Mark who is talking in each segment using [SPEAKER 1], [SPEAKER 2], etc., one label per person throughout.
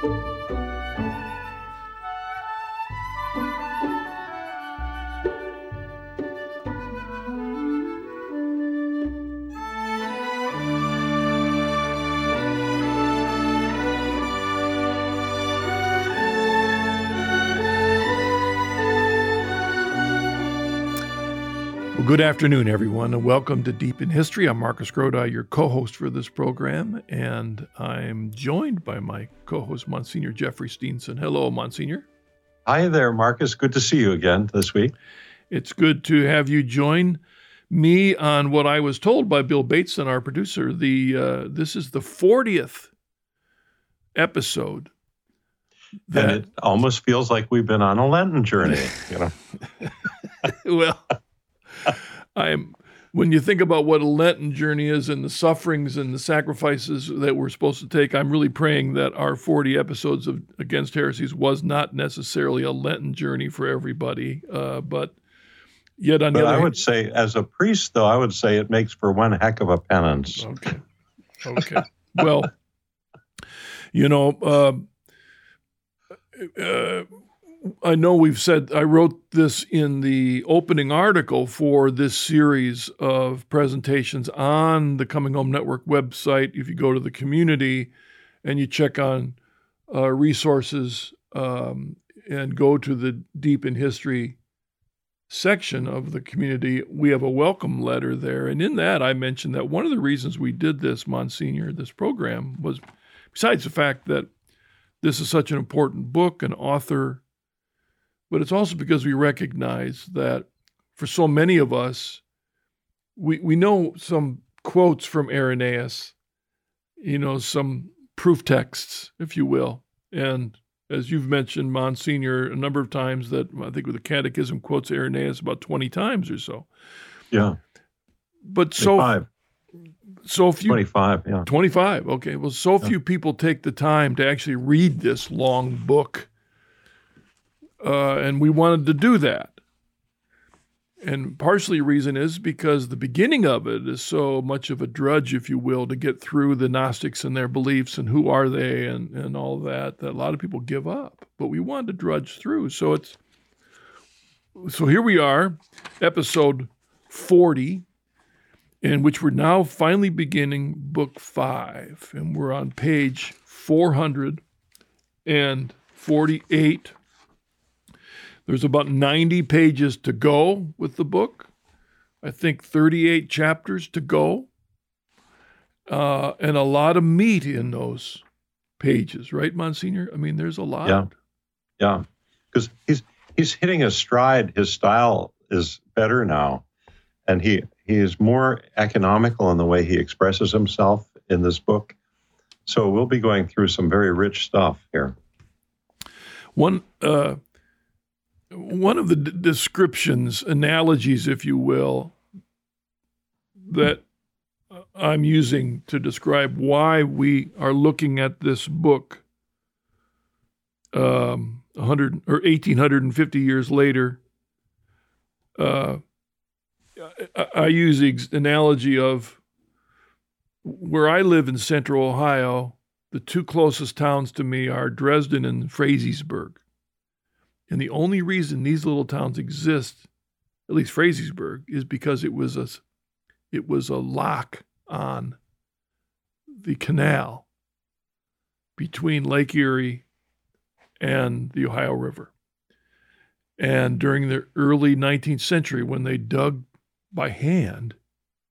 [SPEAKER 1] Thank you. Good afternoon, everyone, and welcome to Deep in History. I'm Marcus Grodi, your co host for this program, and I'm joined by my co host, Monsignor Jeffrey Steenson. Hello, Monsignor.
[SPEAKER 2] Hi there, Marcus. Good to see you again this week.
[SPEAKER 1] It's good to have you join me on what I was told by Bill Bateson, our producer. The uh, this is the 40th episode.
[SPEAKER 2] That, and it almost feels like we've been on a Lenten journey, you know.
[SPEAKER 1] well, I'm when you think about what a Lenten journey is and the sufferings and the sacrifices that we're supposed to take, I'm really praying that our 40 episodes of Against Heresies was not necessarily a Lenten journey for everybody, uh, but yet on
[SPEAKER 2] but I
[SPEAKER 1] hand,
[SPEAKER 2] would say, as a priest, though, I would say it makes for one heck of a penance.
[SPEAKER 1] Okay. Okay. well, you know, uh, uh, I know we've said, I wrote this in the opening article for this series of presentations on the Coming Home Network website. If you go to the community and you check on uh, resources um, and go to the Deep in History section of the community, we have a welcome letter there. And in that, I mentioned that one of the reasons we did this, Monsignor, this program, was besides the fact that this is such an important book, an author but it's also because we recognize that for so many of us, we, we know some quotes from Irenaeus, you know, some proof texts, if you will. And as you've mentioned, Monsignor, a number of times that I think with the Catechism quotes Irenaeus about 20 times or so.
[SPEAKER 2] Yeah.
[SPEAKER 1] But so so few
[SPEAKER 2] 25, yeah.
[SPEAKER 1] 25. Okay. Well, so few people take the time to actually read this long book uh, and we wanted to do that. And partially reason is because the beginning of it is so much of a drudge, if you will, to get through the Gnostics and their beliefs and who are they and, and all that, that a lot of people give up. But we wanted to drudge through. So it's so here we are, episode 40, in which we're now finally beginning book five. And we're on page 448 there's about 90 pages to go with the book. I think 38 chapters to go. Uh, and a lot of meat in those pages, right, Monsignor? I mean, there's a lot.
[SPEAKER 2] Yeah. Yeah. Because he's he's hitting a stride. His style is better now. And he he is more economical in the way he expresses himself in this book. So we'll be going through some very rich stuff here.
[SPEAKER 1] One uh, one of the d- descriptions, analogies, if you will, that I'm using to describe why we are looking at this book um, 100 or 1850 years later. Uh, I, I use the analogy of where I live in central Ohio, the two closest towns to me are Dresden and Frazeysburg. And the only reason these little towns exist, at least Frazeysburg, is because it was a it was a lock on the canal between Lake Erie and the Ohio River. And during the early 19th century, when they dug by hand,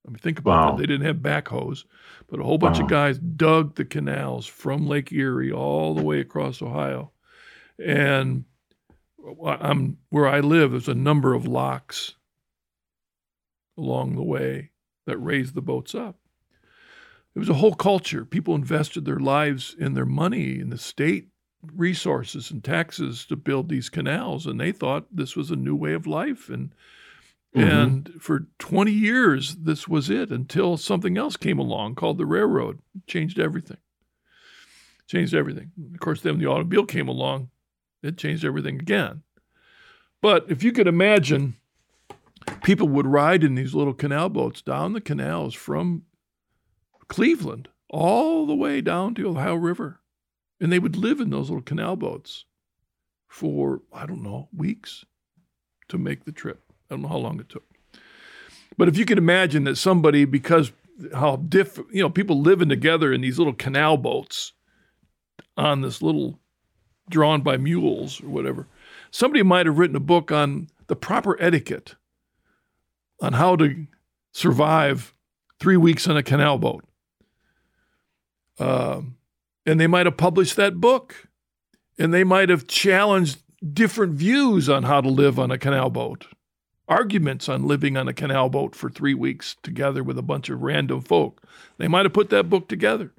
[SPEAKER 1] I mean, think about wow. that. They didn't have backhoes, but a whole bunch wow. of guys dug the canals from Lake Erie all the way across Ohio. And I'm where I live. There's a number of locks along the way that raised the boats up. It was a whole culture. People invested their lives and their money in the state resources and taxes to build these canals, and they thought this was a new way of life. And mm-hmm. and for 20 years, this was it until something else came along called the railroad. It changed everything. Changed everything. Of course, then the automobile came along it changed everything again. But if you could imagine, people would ride in these little canal boats down the canals from Cleveland all the way down to Ohio River. And they would live in those little canal boats for, I don't know, weeks to make the trip. I don't know how long it took. But if you could imagine that somebody, because how diff, you know, people living together in these little canal boats on this little drawn by mules or whatever, somebody might have written a book on the proper etiquette on how to survive three weeks on a canal boat. Um, and they might have published that book and they might have challenged different views on how to live on a canal boat, arguments on living on a canal boat for three weeks together with a bunch of random folk. They might have put that book together.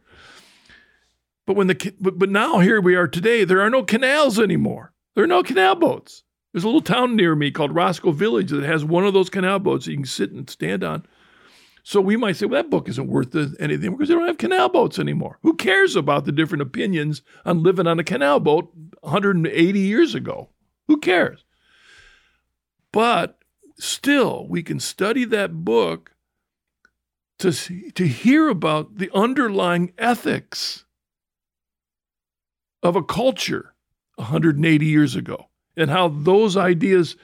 [SPEAKER 1] But when the but, but now here we are today, there are no canals anymore. There are no canal boats. There's a little town near me called Roscoe Village that has one of those canal boats you can sit and stand on. So we might say, well, that book isn't worth anything because they don't have canal boats anymore. Who cares about the different opinions on living on a canal boat 180 years ago? Who cares? But still, we can study that book to, see, to hear about the underlying ethics of a culture 180 years ago and how those ideas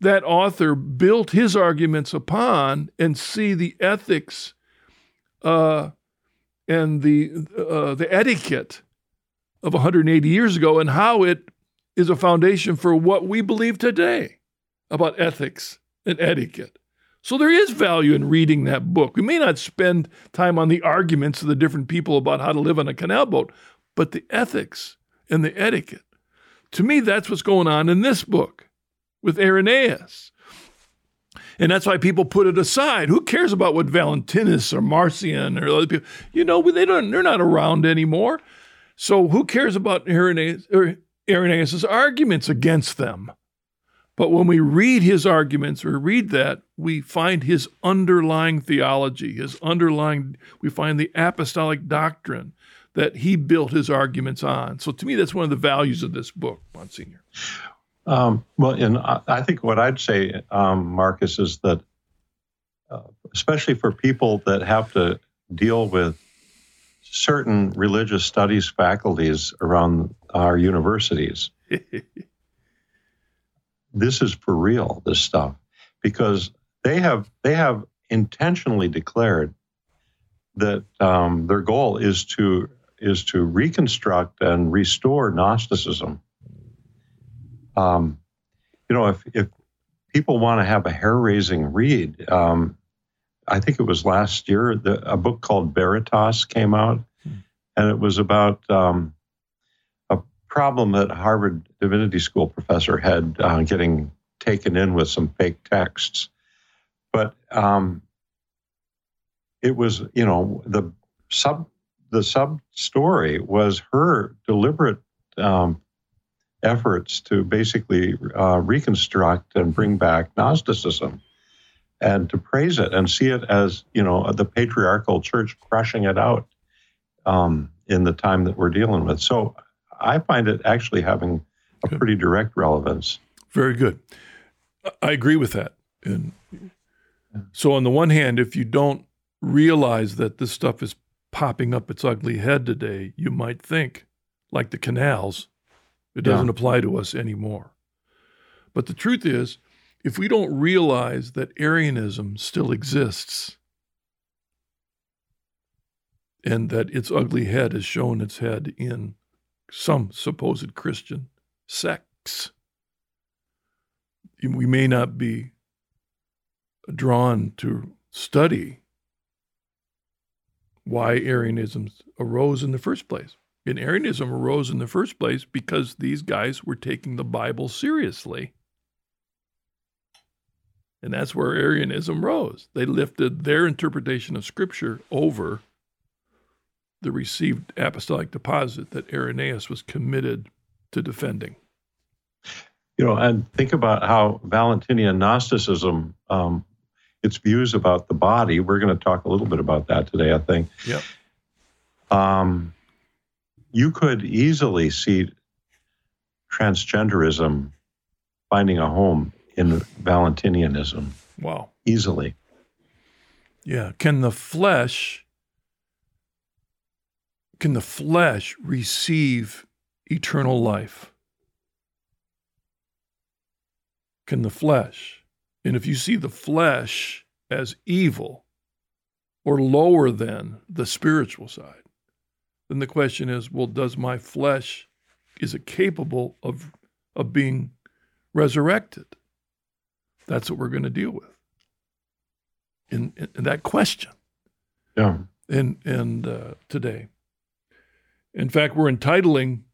[SPEAKER 1] that author built his arguments upon and see the ethics uh, and the uh, the etiquette of 180 years ago and how it is a foundation for what we believe today about ethics and etiquette. So there is value in reading that book. We may not spend time on the arguments of the different people about how to live on a canal boat, but the ethics and the etiquette. To me, that's what's going on in this book with Irenaeus. And that's why people put it aside. Who cares about what Valentinus or Marcion or other people? You know, they don't. They're not around anymore. So who cares about Irenaeus, or Irenaeus's arguments against them? But when we read his arguments or read that, we find his underlying theology, his underlying. We find the apostolic doctrine that he built his arguments on. So to me, that's one of the values of this book, Monsignor.
[SPEAKER 2] Um, well, and I think what I'd say, um, Marcus, is that uh, especially for people that have to deal with certain religious studies faculties around our universities, this is for real. This stuff, because they have they have intentionally declared that um, their goal is to is to reconstruct and restore Gnosticism um, you know, if, if people want to have a hair raising read, um, I think it was last year, the, a book called Veritas came out, hmm. and it was about um, problem that Harvard Divinity School professor had uh, getting taken in with some fake texts. But um, it was, you know, the sub the sub story was her deliberate um, efforts to basically uh, reconstruct and bring back Gnosticism and to praise it and see it as, you know, the patriarchal church crushing it out um, in the time that we're dealing with. So I find it actually having a good. pretty direct relevance.
[SPEAKER 1] Very good. I agree with that. And so, on the one hand, if you don't realize that this stuff is popping up its ugly head today, you might think, like the canals, it doesn't yeah. apply to us anymore. But the truth is, if we don't realize that Arianism still exists and that its ugly head has shown its head in some supposed Christian sects, we may not be drawn to study why Arianism arose in the first place. And Arianism arose in the first place because these guys were taking the Bible seriously. And that's where Arianism rose. They lifted their interpretation of Scripture over the received apostolic deposit that Irenaeus was committed to defending.
[SPEAKER 2] You know, and think about how Valentinian Gnosticism, um, its views about the body, we're going to talk a little bit about that today, I think.
[SPEAKER 1] Yep.
[SPEAKER 2] Um, you could easily see transgenderism finding a home in Valentinianism.
[SPEAKER 1] Wow.
[SPEAKER 2] Easily.
[SPEAKER 1] Yeah. Can the flesh can the flesh receive eternal life? Can the flesh? And if you see the flesh as evil or lower than the spiritual side, then the question is well, does my flesh, is it capable of, of being resurrected? That's what we're going to deal with in, in that question.
[SPEAKER 2] Yeah.
[SPEAKER 1] And, and uh, today. In fact, we're entitling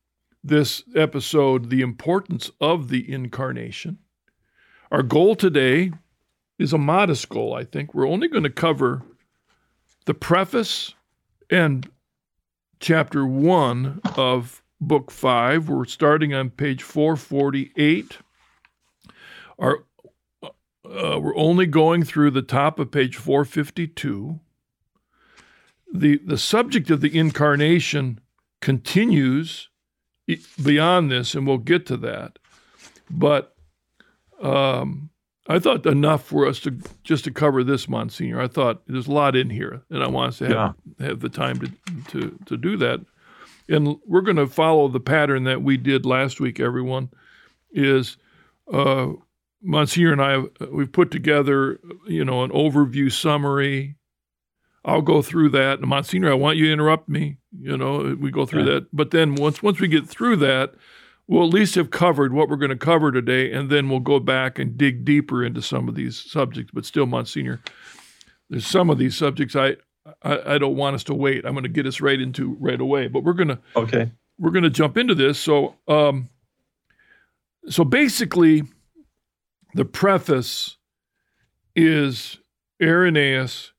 [SPEAKER 1] this episode The Importance of the Incarnation. Our goal today is a modest goal, I think. We're only going to cover the preface and chapter one of book five. We're starting on page 448. Our, uh, we're only going through the top of page 452. The, the subject of the incarnation continues beyond this, and we'll get to that. But um, I thought enough for us to just to cover this, Monsignor. I thought there's a lot in here, and I want us to have, yeah. have the time to, to, to do that. And we're going to follow the pattern that we did last week, everyone, is uh, Monsignor and I, we've put together, you know, an overview summary, I'll go through that. And Monsignor, I want you to interrupt me. You know, we go through yeah. that. But then once once we get through that, we'll at least have covered what we're going to cover today, and then we'll go back and dig deeper into some of these subjects. But still, Monsignor, there's some of these subjects I I, I don't want us to wait. I'm going to get us right into right away. But we're going to
[SPEAKER 2] okay.
[SPEAKER 1] We're going to jump into this. So um, so basically, the preface is Irenaeus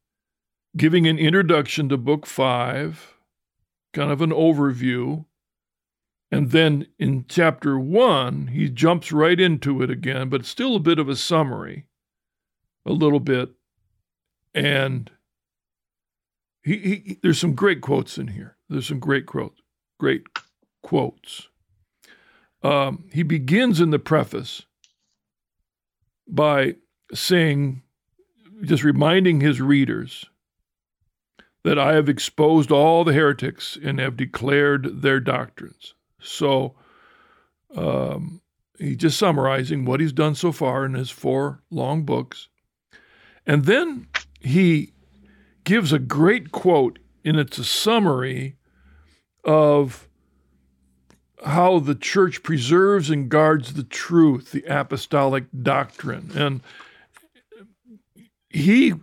[SPEAKER 1] giving an introduction to book five, kind of an overview. And then in chapter one, he jumps right into it again, but still a bit of a summary, a little bit. And he, he there's some great quotes in here. There's some great quotes, great quotes. Um, he begins in the preface by saying, just reminding his readers that I have exposed all the heretics and have declared their doctrines. So um, he's just summarizing what he's done so far in his four long books. And then he gives a great quote, and it's a summary of how the church preserves and guards the truth, the apostolic doctrine. And he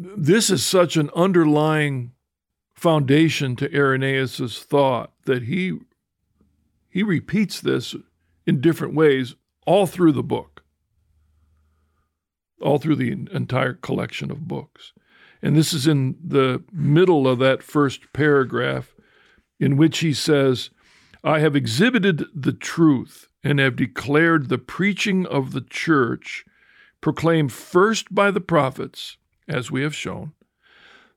[SPEAKER 1] this is such an underlying foundation to Irenaeus's thought that he he repeats this in different ways all through the book, all through the entire collection of books. And this is in the middle of that first paragraph, in which he says, I have exhibited the truth and have declared the preaching of the church, proclaimed first by the prophets as we have shown,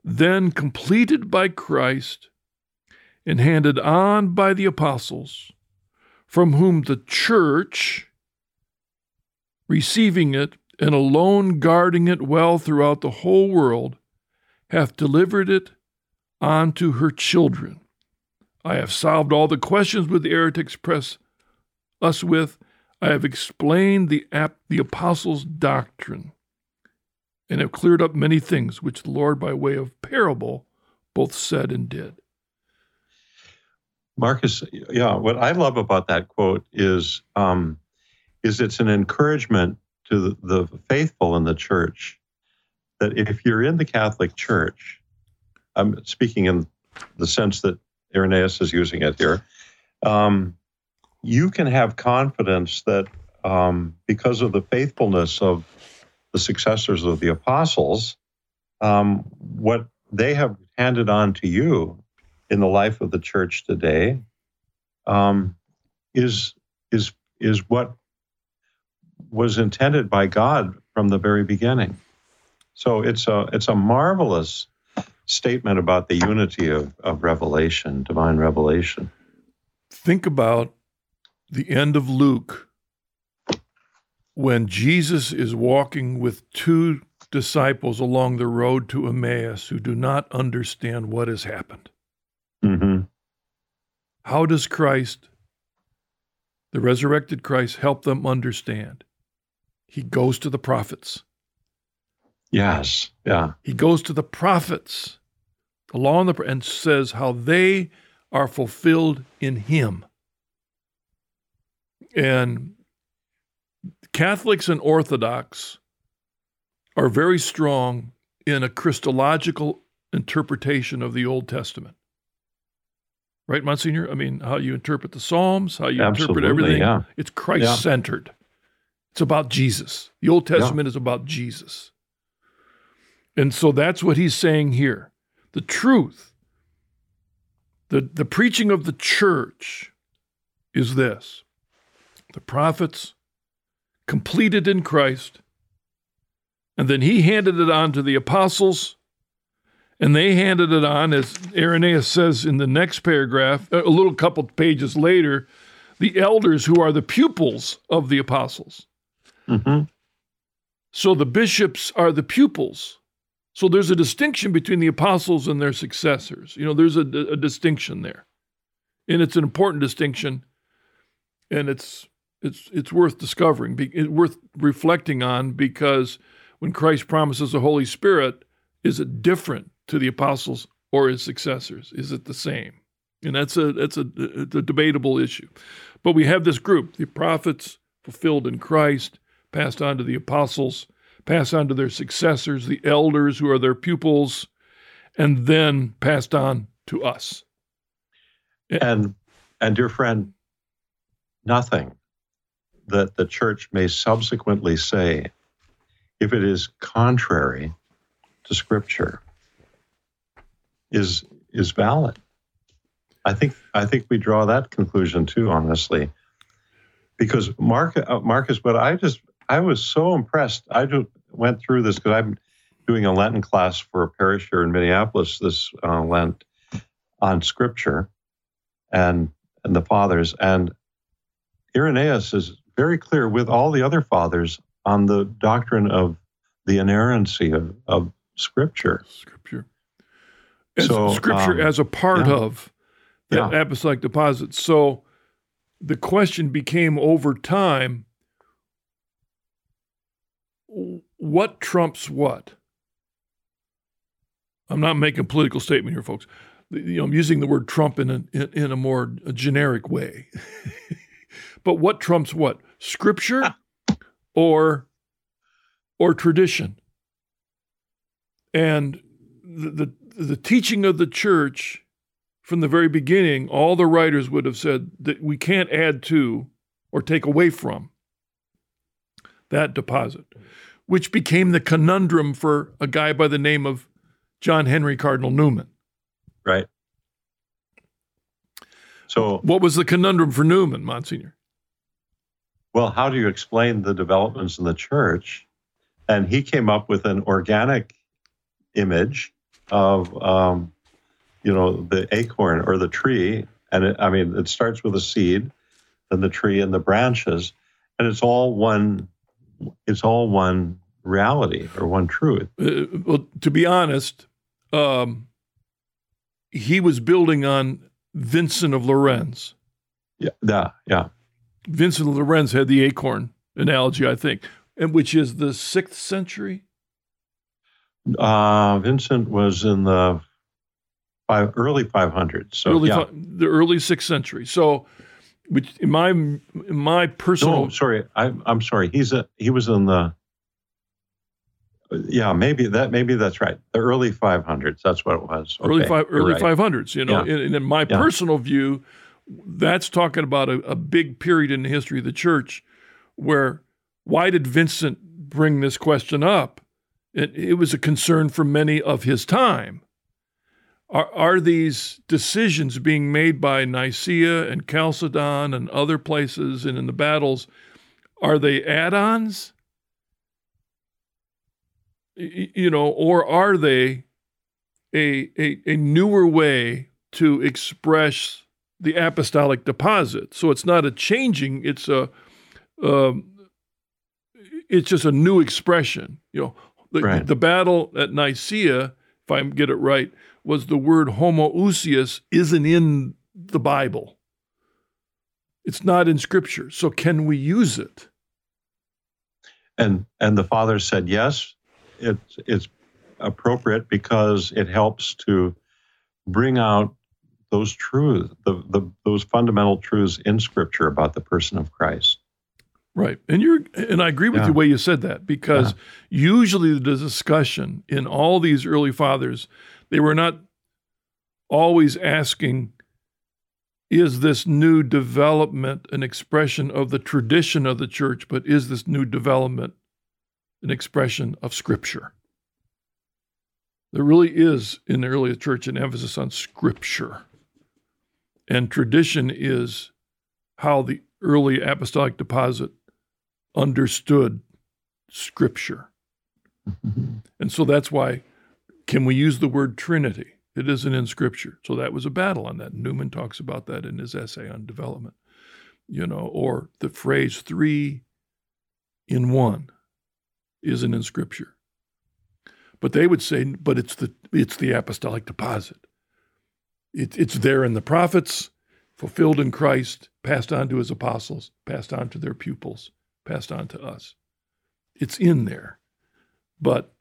[SPEAKER 1] then completed by Christ and handed on by the apostles, from whom the church, receiving it and alone guarding it well throughout the whole world, hath delivered it unto her children. I have solved all the questions which the heretics press us with. I have explained the, ap- the apostles' doctrine and have cleared up many things which the Lord, by way of parable, both said and did.
[SPEAKER 2] Marcus, yeah, what I love about that quote is um, is it's an encouragement to the, faithful in the church that if you're in the Catholic Church, I'm speaking in the sense that Irenaeus is using it here, um, you can have confidence that um, because of the faithfulness of the successors of the apostles, um, what they have handed on to you in the life of the church today um, is is is what was intended by God from the very beginning. So it's a it's a marvelous statement about the unity of, of revelation, divine revelation.
[SPEAKER 1] Think about the end of Luke when Jesus is walking with two disciples along the road to Emmaus who do not understand what has happened.
[SPEAKER 2] hmm
[SPEAKER 1] How does Christ, the resurrected Christ, help them understand? He goes to the prophets.
[SPEAKER 2] Yes. Yeah.
[SPEAKER 1] He goes to the prophets along the and says how they are fulfilled in him. And Catholics and Orthodox are very strong in a Christological interpretation of the Old Testament. Right, Monsignor? I mean, how you interpret the Psalms, how you interpret everything.
[SPEAKER 2] yeah.
[SPEAKER 1] It's Christ centered. It's about Jesus. The Old
[SPEAKER 2] Yeah.
[SPEAKER 1] Testament is about Jesus. And so that's what he's saying here. The truth, the, the preaching of the church is this the prophets completed in Christ, and then he handed it on to the apostles, and they handed it on, as Irenaeus says in the next paragraph, a little couple pages later, the elders who are the pupils of the apostles.
[SPEAKER 2] hmm
[SPEAKER 1] So the bishops are the pupils. So there's a distinction between the apostles and their successors. You know, there's a, a distinction there, and it's an important distinction, and it's it's it's worth discovering, be, it's worth reflecting on because when Christ promises the Holy Spirit, is it different to the apostles or his successors? Is it the same? And that's a that's a, a debatable issue. But we have this group, the prophets fulfilled in Christ, passed on to the apostles, passed on to their successors, the elders who are their pupils, and then passed on to us.
[SPEAKER 2] And and dear friend, nothing that the church may subsequently say, if it is contrary to Scripture, is is valid. I think I think we draw that conclusion too, honestly, because Mark uh, Marcus. But I just I was so impressed. I just went through this because I'm doing a Lenten class for a parish here in Minneapolis this uh, Lent on Scripture and and the fathers and Irenaeus is very clear with all the other fathers on the doctrine of the inerrancy of, of Scripture.
[SPEAKER 1] Scripture. As,
[SPEAKER 2] So,
[SPEAKER 1] scripture
[SPEAKER 2] um,
[SPEAKER 1] as a part
[SPEAKER 2] yeah.
[SPEAKER 1] of that apostolic deposit. So the question became over time what trumps what? I'm not making a political statement here, folks. You know, I'm using the word Trump in a, in a more generic way. but what trumps what? Scripture or or tradition? And the, the the teaching of the church from the very beginning, all the writers would have said that we can't add to or take away from that deposit, which became the conundrum for a guy by the name of John Henry Cardinal Newman.
[SPEAKER 2] Right. So,
[SPEAKER 1] What was the conundrum for Newman, Monsignor?
[SPEAKER 2] Well, how do you explain the developments in the church? And he came up with an organic image of, um, you know, the acorn or the tree. And it, I mean, it starts with a seed, then the tree and the branches, and it's all one. It's all one reality or one truth.
[SPEAKER 1] Uh, well, to be honest, um, he was building on Vincent of Lérins.
[SPEAKER 2] Yeah, yeah, yeah.
[SPEAKER 1] Vincent Lérins had the acorn analogy, I think, and which is the sixth century.
[SPEAKER 2] Uh, Vincent was in the five, early 500s. So
[SPEAKER 1] early
[SPEAKER 2] yeah.
[SPEAKER 1] fi- the early sixth century. So, which in my in my personal
[SPEAKER 2] No, sorry. I, I'm sorry. He's a he was in the. Yeah, maybe that maybe that's right. The early 500s. That's what it was.
[SPEAKER 1] early five early
[SPEAKER 2] right.
[SPEAKER 1] five hundreds. You know,
[SPEAKER 2] Yeah.
[SPEAKER 1] and, and in my
[SPEAKER 2] Yeah.
[SPEAKER 1] personal view, that's talking about a, a big period in the history of the church where why did Vincent bring this question up? It, it was a concern for many of his time. Are, are these decisions being made by Nicaea and Chalcedon and other places and in the battles? Are they add-ons? You know, or are they a, a, a newer way to express the apostolic deposit. So it's not a changing; it's a um, it's just a new expression. You know, The,
[SPEAKER 2] Right.
[SPEAKER 1] the battle at Nicaea, if I get it right, was the word homoousios isn't in the Bible. It's not in Scripture. So can we use it?
[SPEAKER 2] And and the father said yes, it's it's appropriate because it helps to bring out those truths, the, the those fundamental truths in Scripture about the person of Christ.
[SPEAKER 1] Right. And you're and I agree with
[SPEAKER 2] Yeah.
[SPEAKER 1] the way you said that because usually the discussion in all these early fathers, they were not always asking is this new development an expression of the tradition of the church, but is this new development an expression of scripture? There really is in the early church an emphasis on scripture. And tradition is how the early apostolic deposit understood scripture. And so that's why can we use the word Trinity? It isn't in scripture. So that was a battle on that. Newman talks about that in his essay on development. You know, or the phrase three in one isn't in scripture. But they would say, but it's the it's the apostolic deposit. It, it's there in the prophets, fulfilled in Christ, passed on to his apostles, passed on to their pupils, passed on to us. It's in there. But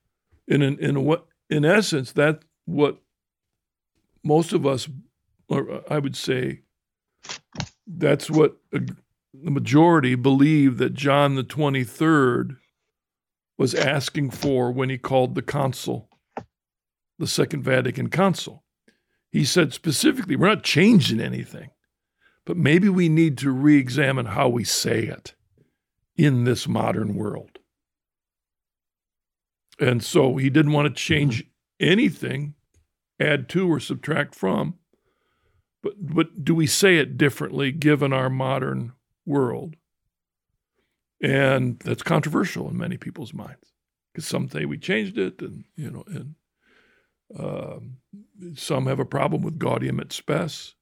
[SPEAKER 1] in in, in what in essence, that's what most of us, or I would say, that's what a, the majority believe that John the twenty third was asking for when he called the council, the Second Vatican Council. He said specifically, we're not changing anything, but maybe we need to re examine how we say it in this modern world. And so he didn't want to change mm-hmm. anything, add to or subtract from. But, but do we say it differently given our modern world? And that's controversial in many people's minds because some say we changed it, and you know, and um, some have a problem with Gaudium et Spes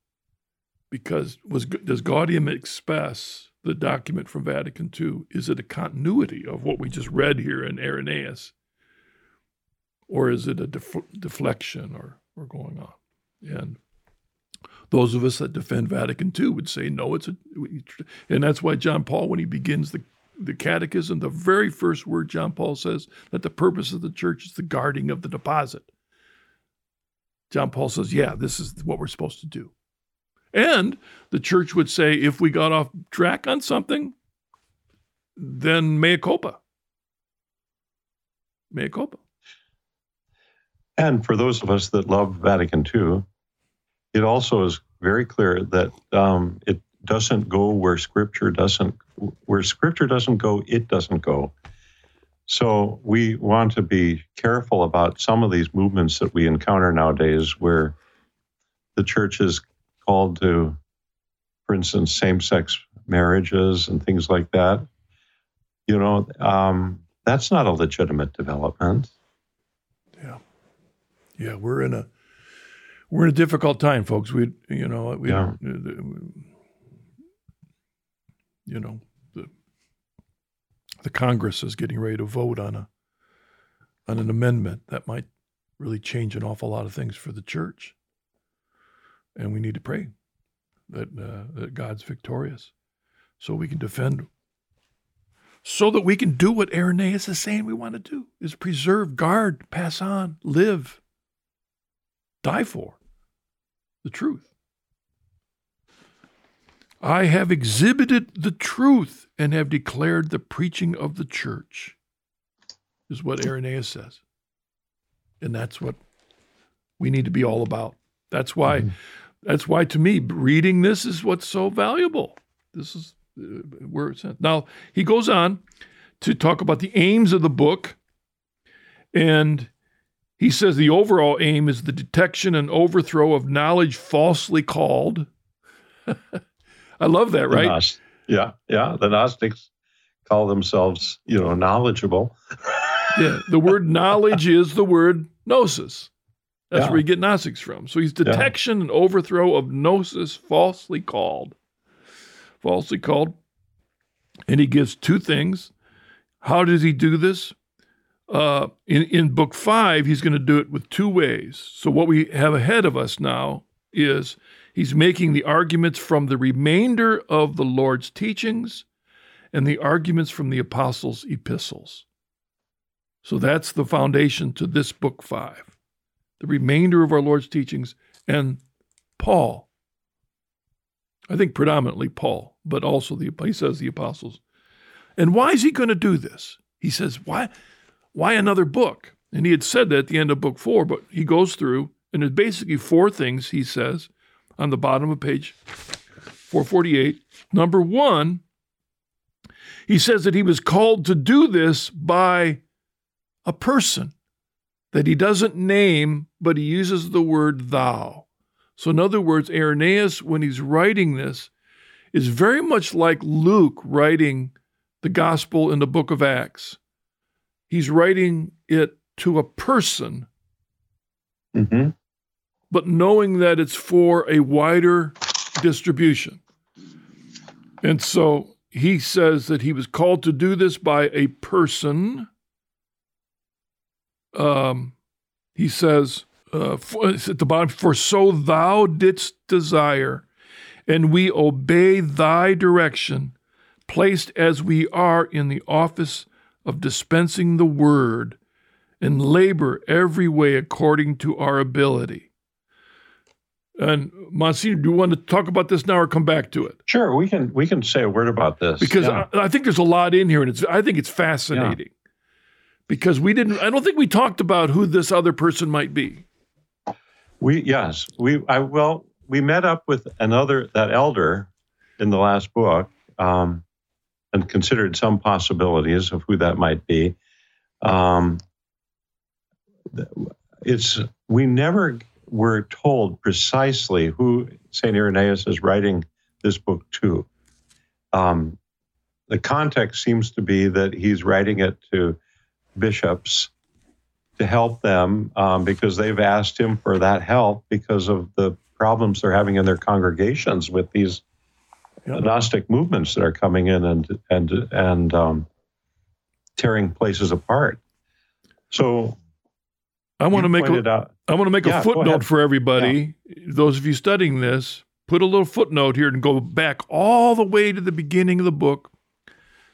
[SPEAKER 1] because was does Gaudium et Spes the document from Vatican II is it a continuity of what we just read here in Irenaeus, or is it a def- deflection or or going on? And those of us that defend Vatican II would say no, it's a, and that's why John Paul, when he begins the the catechism, the very first word John Paul says that the purpose of the church is the guarding of the deposit. John Paul says, yeah, this is what we're supposed to do. And the church would say, if we got off track on something, then mea culpa. Mea culpa.
[SPEAKER 2] And for those of us that love Vatican II, it also is very clear that um, it doesn't go where Scripture doesn't. Where Scripture doesn't go, it doesn't go. So we want to be careful about some of these movements that we encounter nowadays, where the church is called to, for instance, same-sex marriages and things like that. You know, um, that's not a legitimate development.
[SPEAKER 1] Yeah. Yeah, we're in a we're in a difficult time, folks. We, you know, we,
[SPEAKER 2] Yeah.
[SPEAKER 1] you know, the Congress is getting ready to vote on a on an amendment that might really change an awful lot of things for the church, and we need to pray that uh, that God's victorious, so we can defend. So that we can do what Irenaeus is saying we want to do is preserve, guard, pass on, live, die for the truth. I have exhibited the truth and have declared the preaching of the church, is what Irenaeus says. And that's what we need to be all about. That's why, that's why to me, reading this is what's so valuable. This is uh, where it's at. Now, he goes on to talk about the aims of the book. And he says the overall aim is the detection and overthrow of knowledge falsely called. I love that, right?
[SPEAKER 2] Gnost- yeah, yeah. The Gnostics call themselves, you know, knowledgeable.
[SPEAKER 1] Yeah. The word knowledge is the word gnosis. That's
[SPEAKER 2] Yeah.
[SPEAKER 1] where you get Gnostics from. So he's detection and overthrow of gnosis falsely called. Falsely called. And he gives two things. How does he do this? uh, in, in book five, he's going to do it with two ways. So, what we have ahead of us now is he's making the arguments from the remainder of the Lord's teachings and the arguments from the apostles' epistles. So, that's the foundation to this book five the remainder of our Lord's teachings and Paul. I think predominantly Paul, but also the he says the apostles. And why is he going to do this? He says, why? why another book? And he had said that at the end of book four, but he goes through, and there's basically four things he says on the bottom of page 448. Number one, he says that he was called to do this by a person that he doesn't name, but he uses the word thou. So, in other words, Irenaeus, when he's writing this, is very much like Luke writing the gospel in the book of Acts he's writing it to a person,
[SPEAKER 2] Mm-hmm.
[SPEAKER 1] But knowing that it's for a wider distribution. And so he says that he was called to do this by a person. Um, he says uh, for, at the bottom, for so thou didst desire, and we obey thy direction, placed as we are in the office of dispensing the word and labor every way according to our ability. And Monsignor, do you want to talk about this now or come back to it?
[SPEAKER 2] Sure, we can we can say a word about this
[SPEAKER 1] Because
[SPEAKER 2] Yeah.
[SPEAKER 1] I, I think there's a lot in here, and it's I think it's fascinating. Because we didn't, I don't think we talked about who this other person might be.
[SPEAKER 2] We yes, we I well we met up with another that elder in the last book um, and considered some possibilities of who that might be. Um, it's we never were told precisely who Saint Irenaeus is writing this book to. Um, the context seems to be that he's writing it to bishops to help them um, because they've asked him for that help because of the problems they're having in their congregations with these
[SPEAKER 1] Yeah.
[SPEAKER 2] Gnostic movements that are coming in and and and um, tearing places apart. So
[SPEAKER 1] I want to make a, I want to make
[SPEAKER 2] Yeah,
[SPEAKER 1] a footnote for everybody. Those of you studying this, put a little footnote here and go back all the way to the beginning of the book.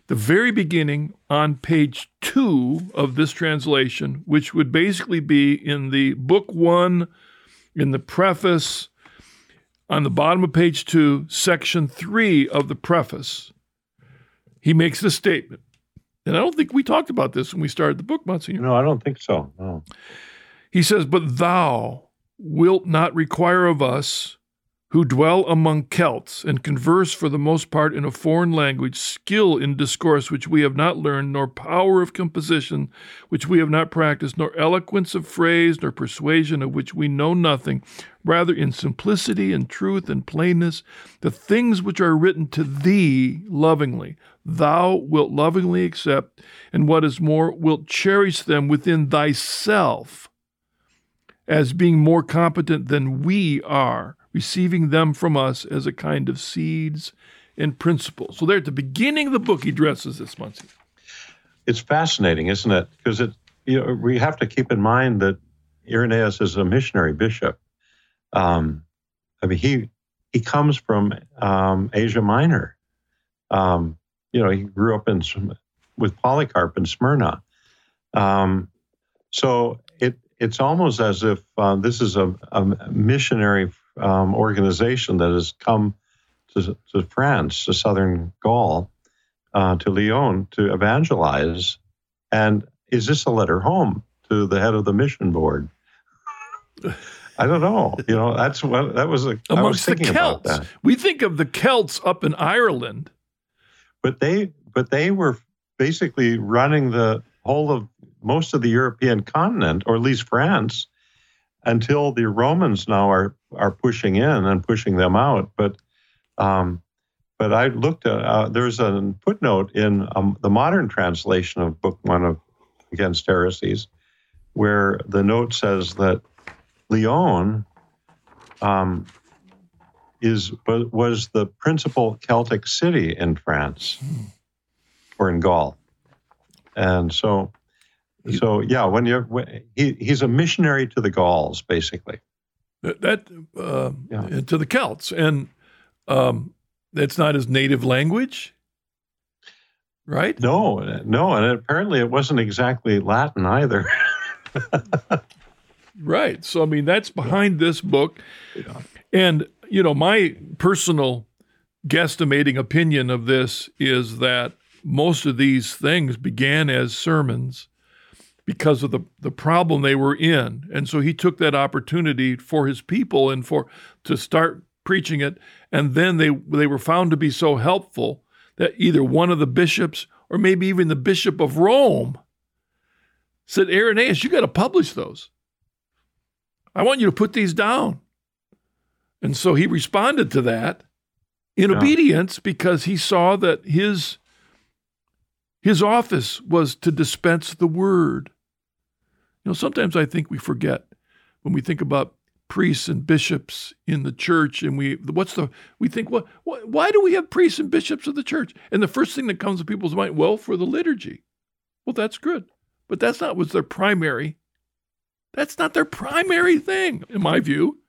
[SPEAKER 1] The very beginning on page two of this translation, which would basically be in the book one, in the preface, on the bottom of page two, section three of the preface, he makes this statement. And I don't think we talked about this when we started the book, Monsignor.
[SPEAKER 2] no, I don't think so. No.
[SPEAKER 1] He says, But thou wilt not require of us, who dwell among Celts and converse for the most part in a foreign language, skill in discourse which we have not learned, nor power of composition which we have not practiced, nor eloquence of phrase, nor persuasion of which we know nothing, rather in simplicity and truth and plainness, the things which are written to thee lovingly, thou wilt lovingly accept, and what is more, wilt cherish them within thyself as being more competent than we are, receiving them from us as a kind of seeds and principles. So there at the beginning of the book, he addresses this, Muncie.
[SPEAKER 2] It's fascinating, isn't it? Because it you know we have to keep in mind that Irenaeus is a missionary bishop. Um, I mean, he he comes from um, Asia Minor. Um, you know, he grew up in with Polycarp in Smyrna. Um, so it's almost as if uh, this is a, a missionary um, organization that has come to, to France, to southern Gaul, uh, to Lyon to evangelize. And is this a letter home to the head of the mission board? I don't know. You know, that's what that was. A, I was
[SPEAKER 1] Amongst the
[SPEAKER 2] thinking about
[SPEAKER 1] Celts.
[SPEAKER 2] that.
[SPEAKER 1] We think of the Celts up in Ireland.
[SPEAKER 2] But they, but they were basically running the whole of most of the European continent, or at least France, until the Romans now are are pushing in and pushing them out. But um, but I looked at uh, there's a footnote in um, the modern translation of Book One of Against Heresies, where the note says that Lyon um, is was the principal Celtic city in France or in Gaul, and so So yeah, when you're when, he he's a missionary to the Gauls, basically.
[SPEAKER 1] That, uh, yeah. to the Celts, and um, that's not his native language, right?
[SPEAKER 2] No, no, and apparently it wasn't exactly Latin either.
[SPEAKER 1] right. So I mean, that's behind this book, yeah. and you know, my personal guesstimating opinion of this is that most of these things began as sermons because of the, the problem they were in. And so he took that opportunity for his people and for to start preaching it. And then they they were found to be so helpful that either one of the bishops or maybe even the bishop of Rome said, Irenaeus, you got to publish those. I want you to put these down. And so he responded to that in yeah. obedience because he saw that his his office was to dispense the word. You know, sometimes I think we forget when we think about priests and bishops in the church and we what's the we think what, what why do we have priests and bishops of the church and the first thing that comes to people's mind well for the liturgy well that's good but that's not what's their primary that's not their primary thing in my view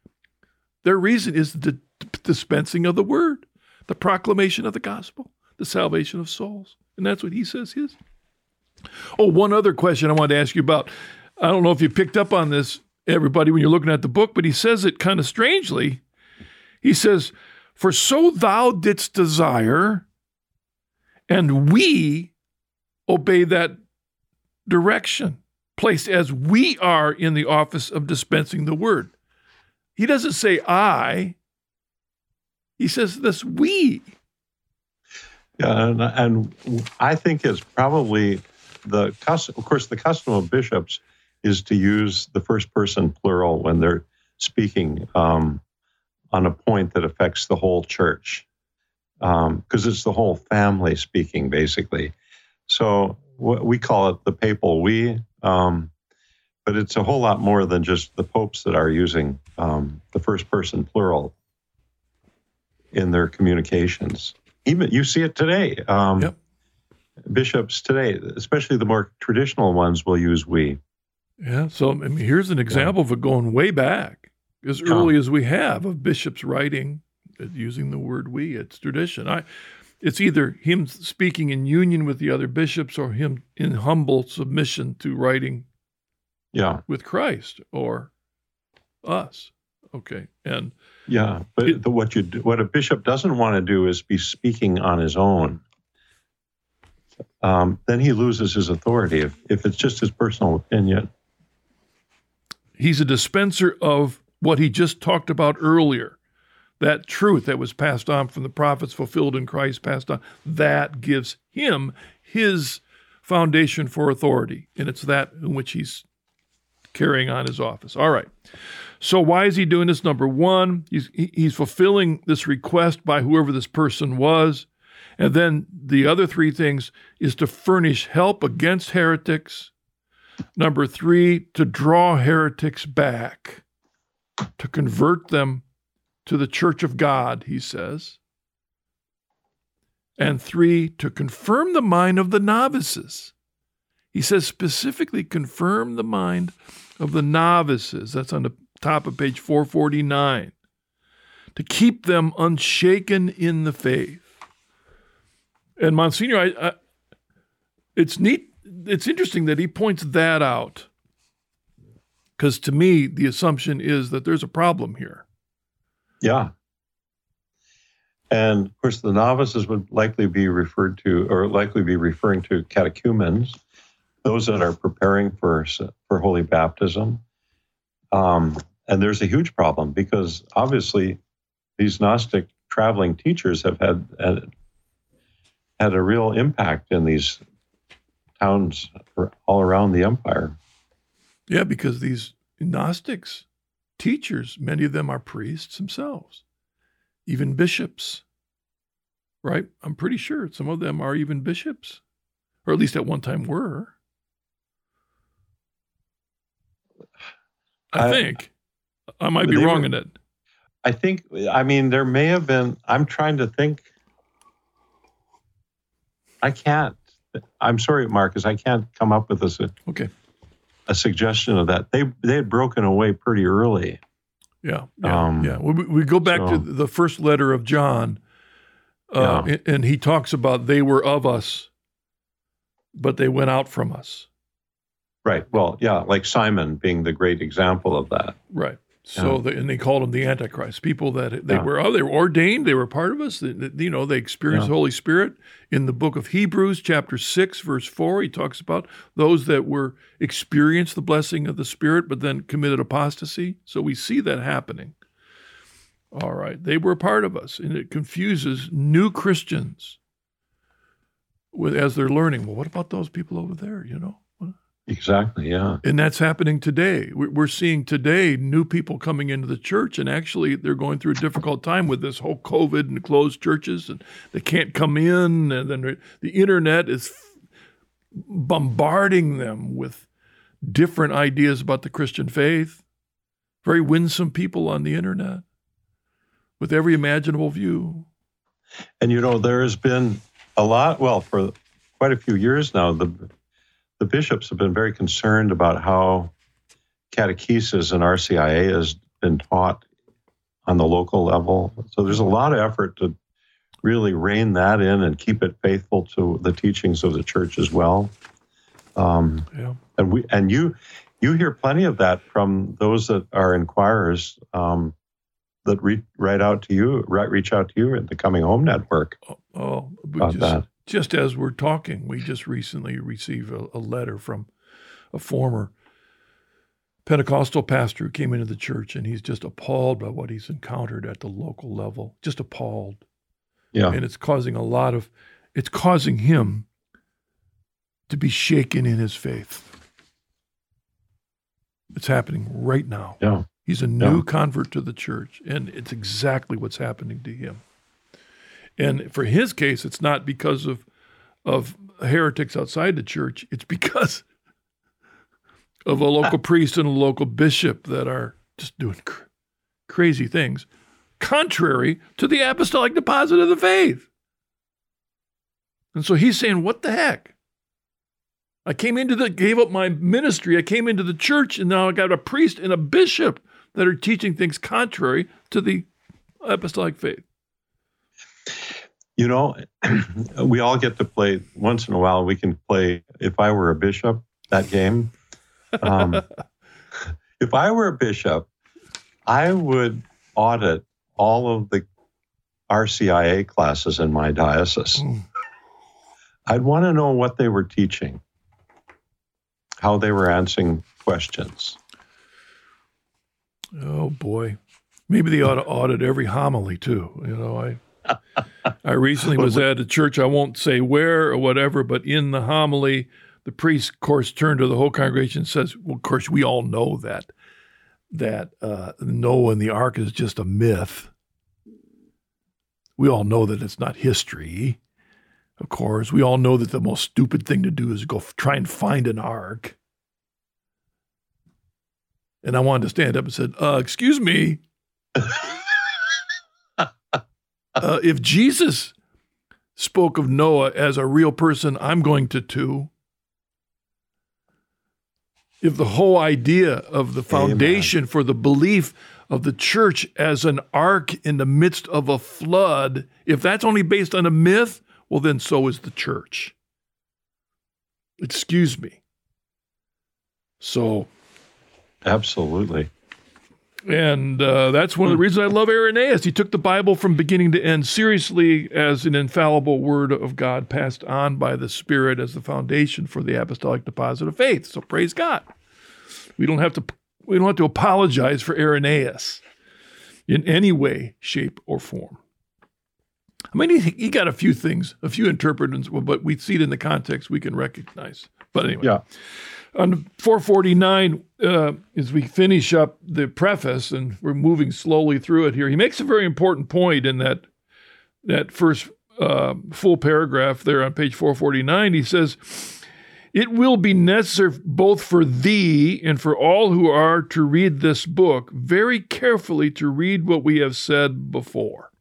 [SPEAKER 1] their reason is the dispensing of the word the proclamation of the gospel, the salvation of souls. And that's what he says his. Oh, one other question I wanted to ask you about. I don't know if you picked up on this, everybody, when you're looking at the book, but he says it kind of strangely. He says, For so thou didst desire, and we obey that direction, placed as we are in the office of dispensing the word. He doesn't say I, he says this we.
[SPEAKER 2] Yeah, and, and I think it's probably the custom. Of course, the custom of bishops is to use the first person plural when they're speaking um, on a point that affects the whole church, because um, it's the whole family speaking, basically. So we call it the papal we, um, but it's a whole lot more than just the popes that are using um, the first person plural in their communications. Even you see it today. Um, yep. Bishops today, especially the more traditional ones, will use we.
[SPEAKER 1] Yeah. So I mean, here's an example yeah. of it going way back, as early as we have, of bishops writing uh, using the word we. It's tradition. I. It's either him speaking in union with the other bishops or him in humble submission to writing
[SPEAKER 2] yeah.
[SPEAKER 1] with Christ or us. Okay. And
[SPEAKER 2] yeah, but it, the, what you do, what a bishop doesn't want to do is be speaking on his own. Um, then he loses his authority if, if it's just his personal opinion.
[SPEAKER 1] He's a dispenser of what he just talked about earlier. That truth that was passed on from the prophets, fulfilled in Christ, passed on, that gives him his foundation for authority. And it's that in which he's carrying on his office. All right. So why is he doing this? Number one, he's he's fulfilling this request by whoever this person was. And then the other three things is to furnish help against heretics. Number three, to draw heretics back, to convert them to the church of God, he says. And three, to confirm the mind of the novices. He says specifically, confirm the mind of the novices. That's on the top of page 449, to keep them unshaken in the faith. And Monsignor, I, I, it's neat, it's interesting that he points that out. Because to me, the assumption is that there's a problem here.
[SPEAKER 2] Yeah. And of course, the novices would likely be referred to, or likely be referring to catechumens, those that are preparing for, for holy baptism. Um, and there's a huge problem because obviously these Gnostic traveling teachers have had, had, had a real impact in these towns all around the empire.
[SPEAKER 1] Yeah, because these Gnostics teachers, many of them are priests themselves, even bishops, right? I'm pretty sure some of them are even bishops, or at least at one time were. I, I think. I might be wrong were, in it.
[SPEAKER 2] I think, I mean, there may have been, I'm trying to think. I can't. I'm sorry, Marcus, I can't come up with this.
[SPEAKER 1] Okay.
[SPEAKER 2] a suggestion of that. They they had broken away pretty early.
[SPEAKER 1] Yeah, yeah,
[SPEAKER 2] Um,
[SPEAKER 1] yeah. We, we go back to the first letter of John, uh,
[SPEAKER 2] Yeah.
[SPEAKER 1] and he talks about they were of us, but they went out from us.
[SPEAKER 2] Right. Well, yeah, like Simon being the great example of that.
[SPEAKER 1] Right. So, uh-huh.
[SPEAKER 2] Yeah.
[SPEAKER 1] they, and they called them the Antichrist, people that they
[SPEAKER 2] Yeah.
[SPEAKER 1] were, oh, they were ordained, they were part of us. They- they- you know, they experienced
[SPEAKER 2] Yeah.
[SPEAKER 1] the Holy Spirit. In the book of Hebrews, chapter six, verse four, he talks about those that were experienced the blessing of the Spirit, but then committed apostasy. So we see that happening. All right, they were part of us, and it confuses new Christians with as they're learning. Well, what about those people over there? You know.
[SPEAKER 2] Exactly. Yeah.
[SPEAKER 1] And that's happening today. We- We're seeing today new people coming into the church, and actually they're going through a difficult time with this whole COVID and closed churches, and they can't come in. And then the internet is bombarding them with different ideas about the Christian faith. Very winsome people on the internet with every imaginable view.
[SPEAKER 2] And you know, there has been a lot. Well, for quite a few years now, the the bishops have been very concerned about how catechesis and RCIA has been taught on the local level. So there's a lot of effort to really rein that in and keep it faithful to the teachings of the church as well. Um,
[SPEAKER 1] Yeah.
[SPEAKER 2] and we and you you hear plenty of that from those that are inquirers um, that re- write out to you, right, reach out to you at the Coming Home Network
[SPEAKER 1] Oh, Oh,
[SPEAKER 2] about
[SPEAKER 1] just,
[SPEAKER 2] that.
[SPEAKER 1] Just as we're talking, we just recently received a, a letter from a former Pentecostal pastor who came into the church, and he's just appalled by what he's encountered at the local level. Just appalled,
[SPEAKER 2] Yeah,
[SPEAKER 1] and it's causing a lot of, it's causing him to be shaken in his faith. It's happening right now.
[SPEAKER 2] yeah,
[SPEAKER 1] He's a new
[SPEAKER 2] Yeah.
[SPEAKER 1] convert to the church, and it's exactly what's happening to him. And for his case, it's not because of of heretics outside the church. It's because of a local ah. priest and a local bishop that are just doing cr- crazy things, contrary to the apostolic deposit of the faith. And so he's saying, "What the heck? I came into the gave up my ministry. I came into the church, and now I got a priest and a bishop that are teaching things contrary to the apostolic faith."
[SPEAKER 2] You know, we all get to play once in a while. We can play. If I were a bishop, that game. Um, if I were a bishop, I would audit all of the RCIA classes in my diocese.
[SPEAKER 1] Mm.
[SPEAKER 2] I'd want to know what they were teaching, how they were answering questions.
[SPEAKER 1] Oh boy, maybe they ought to audit every homily too. You know, I I recently was at a church. I won't say where or whatever, but in the homily, the priest, of course, turned to the whole congregation and says, "Well, of course, we all know that that uh, Noah and the ark is just a myth. We all know that it's not history." Of course, we all know that the most stupid thing to do is go f- try and find an ark. And I wanted to stand up and said, uh, "Excuse me, uh, if Jesus spoke of Noah as a real person, I'm going to too. If the whole idea of the foundation for the belief of the church as an ark in the midst of a flood, if that's only based on a myth, well, then so is the church. Excuse me. So,
[SPEAKER 2] Absolutely.
[SPEAKER 1] And uh, that's one of the reasons I love Irenaeus. He took the Bible from beginning to end seriously as an infallible word of God passed on by the Spirit as the foundation for the apostolic deposit of faith. So praise God. We don't have to we don't have to apologize for Irenaeus in any way, shape, or form. I mean, he, he got a few things, a few interpretations, but we see it in the context we can recognize. But anyway,
[SPEAKER 2] Yeah.
[SPEAKER 1] On 449, uh, as we finish up the preface and we're moving slowly through it here, he makes a very important point in that that first uh, full paragraph there on page 449. He says, "It will be necessary both for thee and for all who are to read this book very carefully to read what we have said before."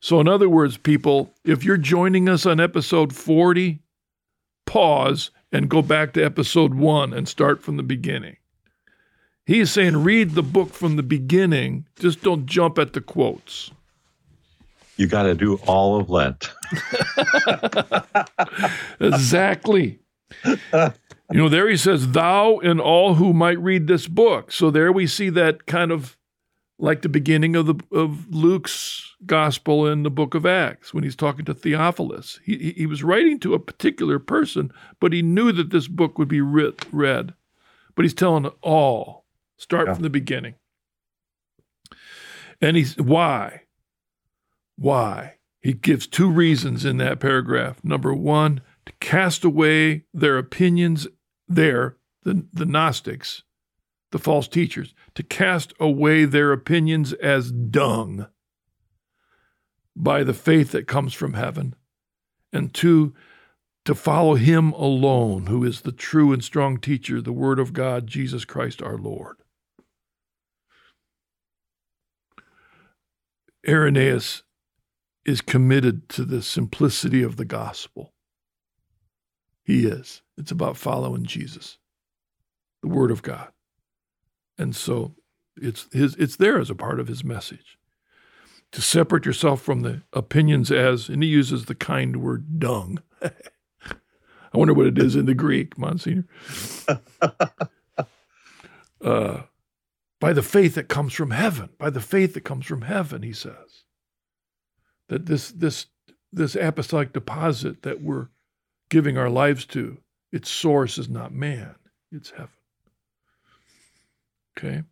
[SPEAKER 1] So, in other words, people, if you're joining us on episode 40, pause and go back to episode one and start from the beginning. He is saying read the book from the beginning, just don't jump at the quotes.
[SPEAKER 2] You got to do all of Lent.
[SPEAKER 1] exactly. you know, there he says, Thou and all who might read this book. So there we see that kind of like the beginning of the of Luke's gospel in the book of Acts when he's talking to Theophilus. He, he was writing to a particular person, but he knew that this book would be writ, read. But he's telling all, start yeah. from the beginning. And he's why? Why? He gives two reasons in that paragraph. Number one, to cast away their opinions there, the, the Gnostics, the false teachers, to cast away their opinions as dung by the faith that comes from heaven, and two, to follow him alone, who is the true and strong teacher, the Word of God, Jesus Christ our Lord. Irenaeus is committed to the simplicity of the gospel. He is. It's about following Jesus, the Word of God. And so it's his it's there as a part of his message. To separate yourself from the opinions as, and he uses the kind word dung. I wonder what it is in the Greek, Monsignor. uh, by the faith that comes from heaven, by the faith that comes from heaven, he says. That this this this apostolic deposit that we're giving our lives to, its source is not man, it's heaven. Okay.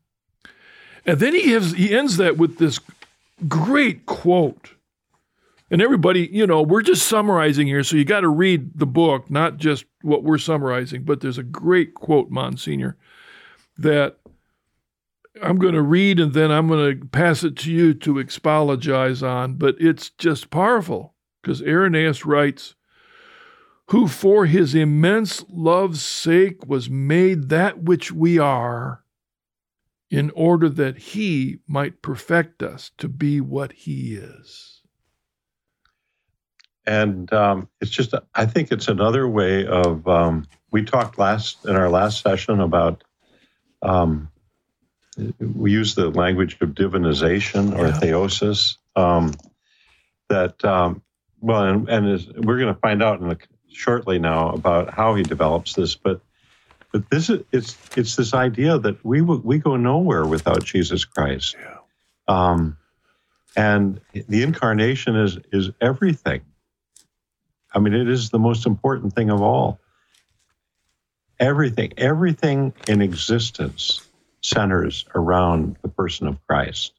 [SPEAKER 1] And then he has he ends that with this great quote. And everybody, you know, we're just summarizing here, so you got to read the book, not just what we're summarizing. But there's a great quote, Monsignor, that I'm going to read and then I'm going to pass it to you to expologize on. But it's just powerful because Irenaeus writes, Who for his immense love's sake was made that which we are in order that he might perfect us to be what he is.
[SPEAKER 2] And um, it's just, I think it's another way of, um, we talked last in our last session about, um, we use the language of divinization or yeah. theosis. Um, that, um, well, and, and we're going to find out in a, shortly now about how he develops this, but but this is it's it's this idea that we we go nowhere without Jesus Christ. Yeah. Um, and the incarnation is is everything. I mean, it is the most important thing of all. Everything, everything in existence centers around the person of Christ.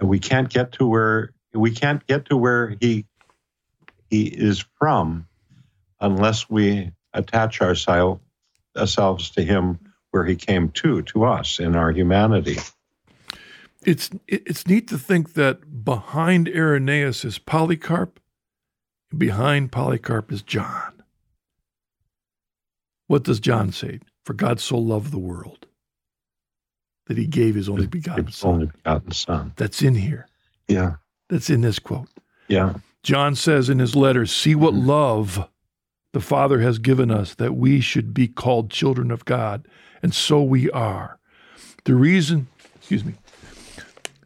[SPEAKER 2] And we can't get to where we can't get to where he he is from unless we attach ourselves ourselves to him where he came to to us in our humanity.
[SPEAKER 1] It's it's neat to think that behind Irenaeus is Polycarp behind Polycarp is John. What does John say? For God so loved the world that he gave his only begotten his son.
[SPEAKER 2] only begotten son.
[SPEAKER 1] That's in here.
[SPEAKER 2] Yeah.
[SPEAKER 1] That's in this quote.
[SPEAKER 2] Yeah.
[SPEAKER 1] John says in his letter see what mm-hmm. love the Father has given us that we should be called children of God, and so we are. The reason, excuse me,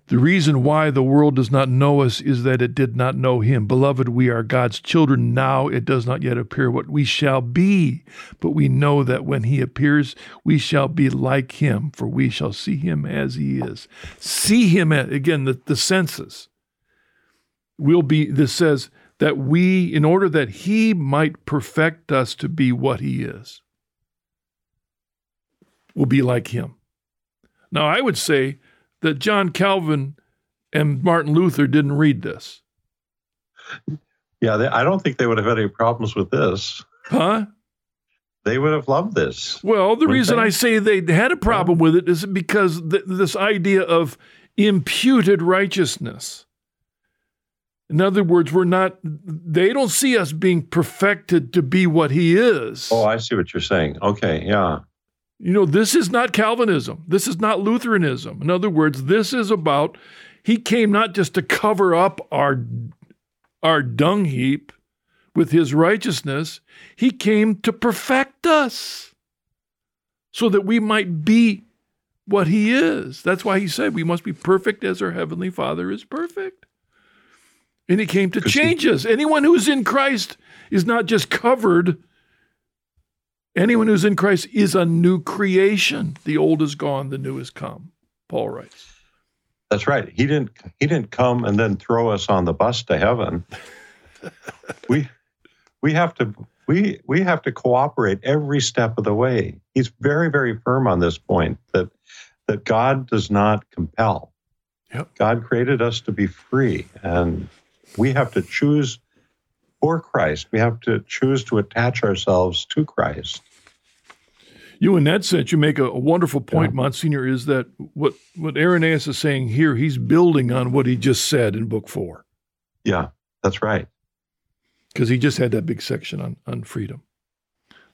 [SPEAKER 1] the reason why the world does not know us is that it did not know him. Beloved, we are God's children now. It does not yet appear what we shall be, but we know that when he appears, we shall be like him, for we shall see him as he is. See him, at, again, the, the senses. We'll be, this says, that we, in order that He might perfect us to be what He is, will be like Him. Now, I would say that John Calvin and Martin Luther didn't read this.
[SPEAKER 2] Yeah, they, I don't think they would have had any problems with this.
[SPEAKER 1] Huh?
[SPEAKER 2] They would have loved this.
[SPEAKER 1] Well, the reason they? I say they had a problem with it is because th- this idea of imputed righteousness. In other words, we're not, they don't see us being perfected to be what he is.
[SPEAKER 2] Oh, I see what you're saying. Okay, yeah.
[SPEAKER 1] You know, this is not Calvinism. This is not Lutheranism. In other words, this is about, he came not just to cover up our, our dung heap, with his righteousness, he came to perfect us so that we might be what he is. That's why he said we must be perfect as our heavenly Father is perfect. And he came to change he, us. Anyone who's in Christ is not just covered. Anyone who's in Christ is a new creation. The old is gone, the new has come. Paul writes.
[SPEAKER 2] That's right. He didn't he didn't come and then throw us on the bus to heaven. we we have to we we have to cooperate every step of the way. He's very very firm on this point that that God does not compel.
[SPEAKER 1] Yep.
[SPEAKER 2] God created us to be free and we have to choose for Christ. We have to choose to attach ourselves to Christ.
[SPEAKER 1] You, in that sense, you make a, a wonderful point, yeah. Monsignor, is that what, what Irenaeus is saying here, he's building on what he just said in book four.
[SPEAKER 2] Yeah, that's right.
[SPEAKER 1] Because he just had that big section on, on freedom.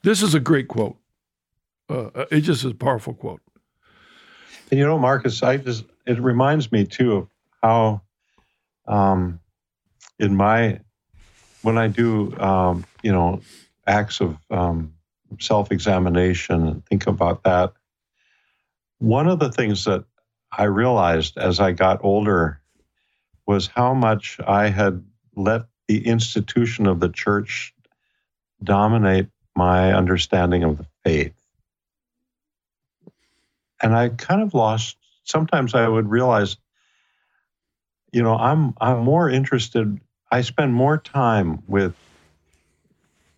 [SPEAKER 1] This is a great quote. Uh, uh it just is a powerful quote.
[SPEAKER 2] And you know, Marcus, I just it reminds me too of how um, in my when I do um, you know acts of um, self-examination and think about that, one of the things that I realized as I got older was how much I had let the institution of the church dominate my understanding of the faith. And I kind of lost sometimes I would realize you know, I'm I'm more interested I spend more time with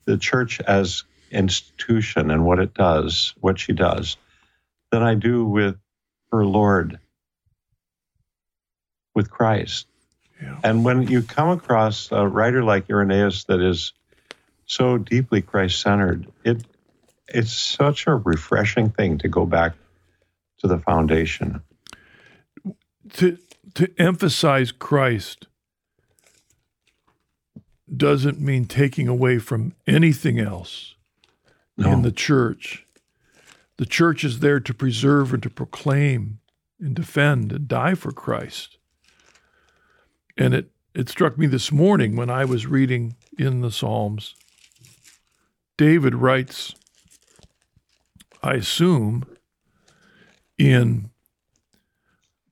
[SPEAKER 2] the church as institution and what it does, what she does, than I do with her Lord, with Christ. Yeah. And when you come across a writer like Irenaeus that is so deeply Christ centered, it it's such a refreshing thing to go back to the foundation.
[SPEAKER 1] To to emphasize Christ doesn't mean taking away from anything else no. in the church. The church is there to preserve and to proclaim and defend and die for Christ. And it, it struck me this morning when I was reading in the Psalms. David writes, I assume, in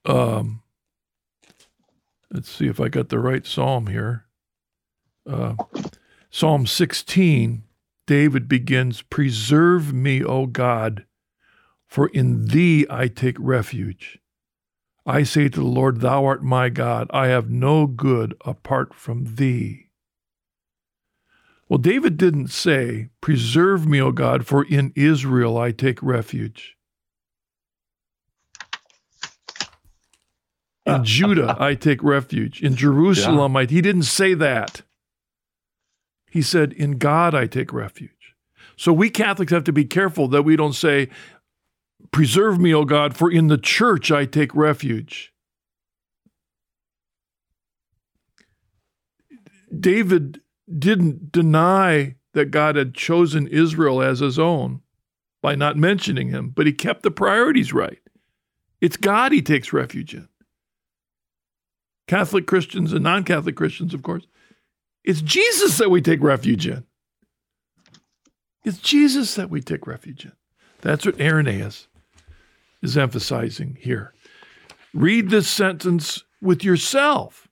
[SPEAKER 1] um, let's see if I got the right psalm here uh, Psalm 16, David begins Preserve me, O God, for in thee I take refuge. I say to the Lord, Thou art my God. I have no good apart from thee. Well, David didn't say, Preserve me, O God, for in Israel I take refuge. In Judah I take refuge. In Jerusalem yeah. I. He didn't say that. He said, In God I take refuge. So we Catholics have to be careful that we don't say, Preserve me, O God, for in the church I take refuge. David didn't deny that God had chosen Israel as his own by not mentioning him, but he kept the priorities right. It's God he takes refuge in. Catholic Christians and non Catholic Christians, of course, it's Jesus that we take refuge in. It's Jesus that we take refuge in. That's what Irenaeus is emphasizing here. Read this sentence with yourself.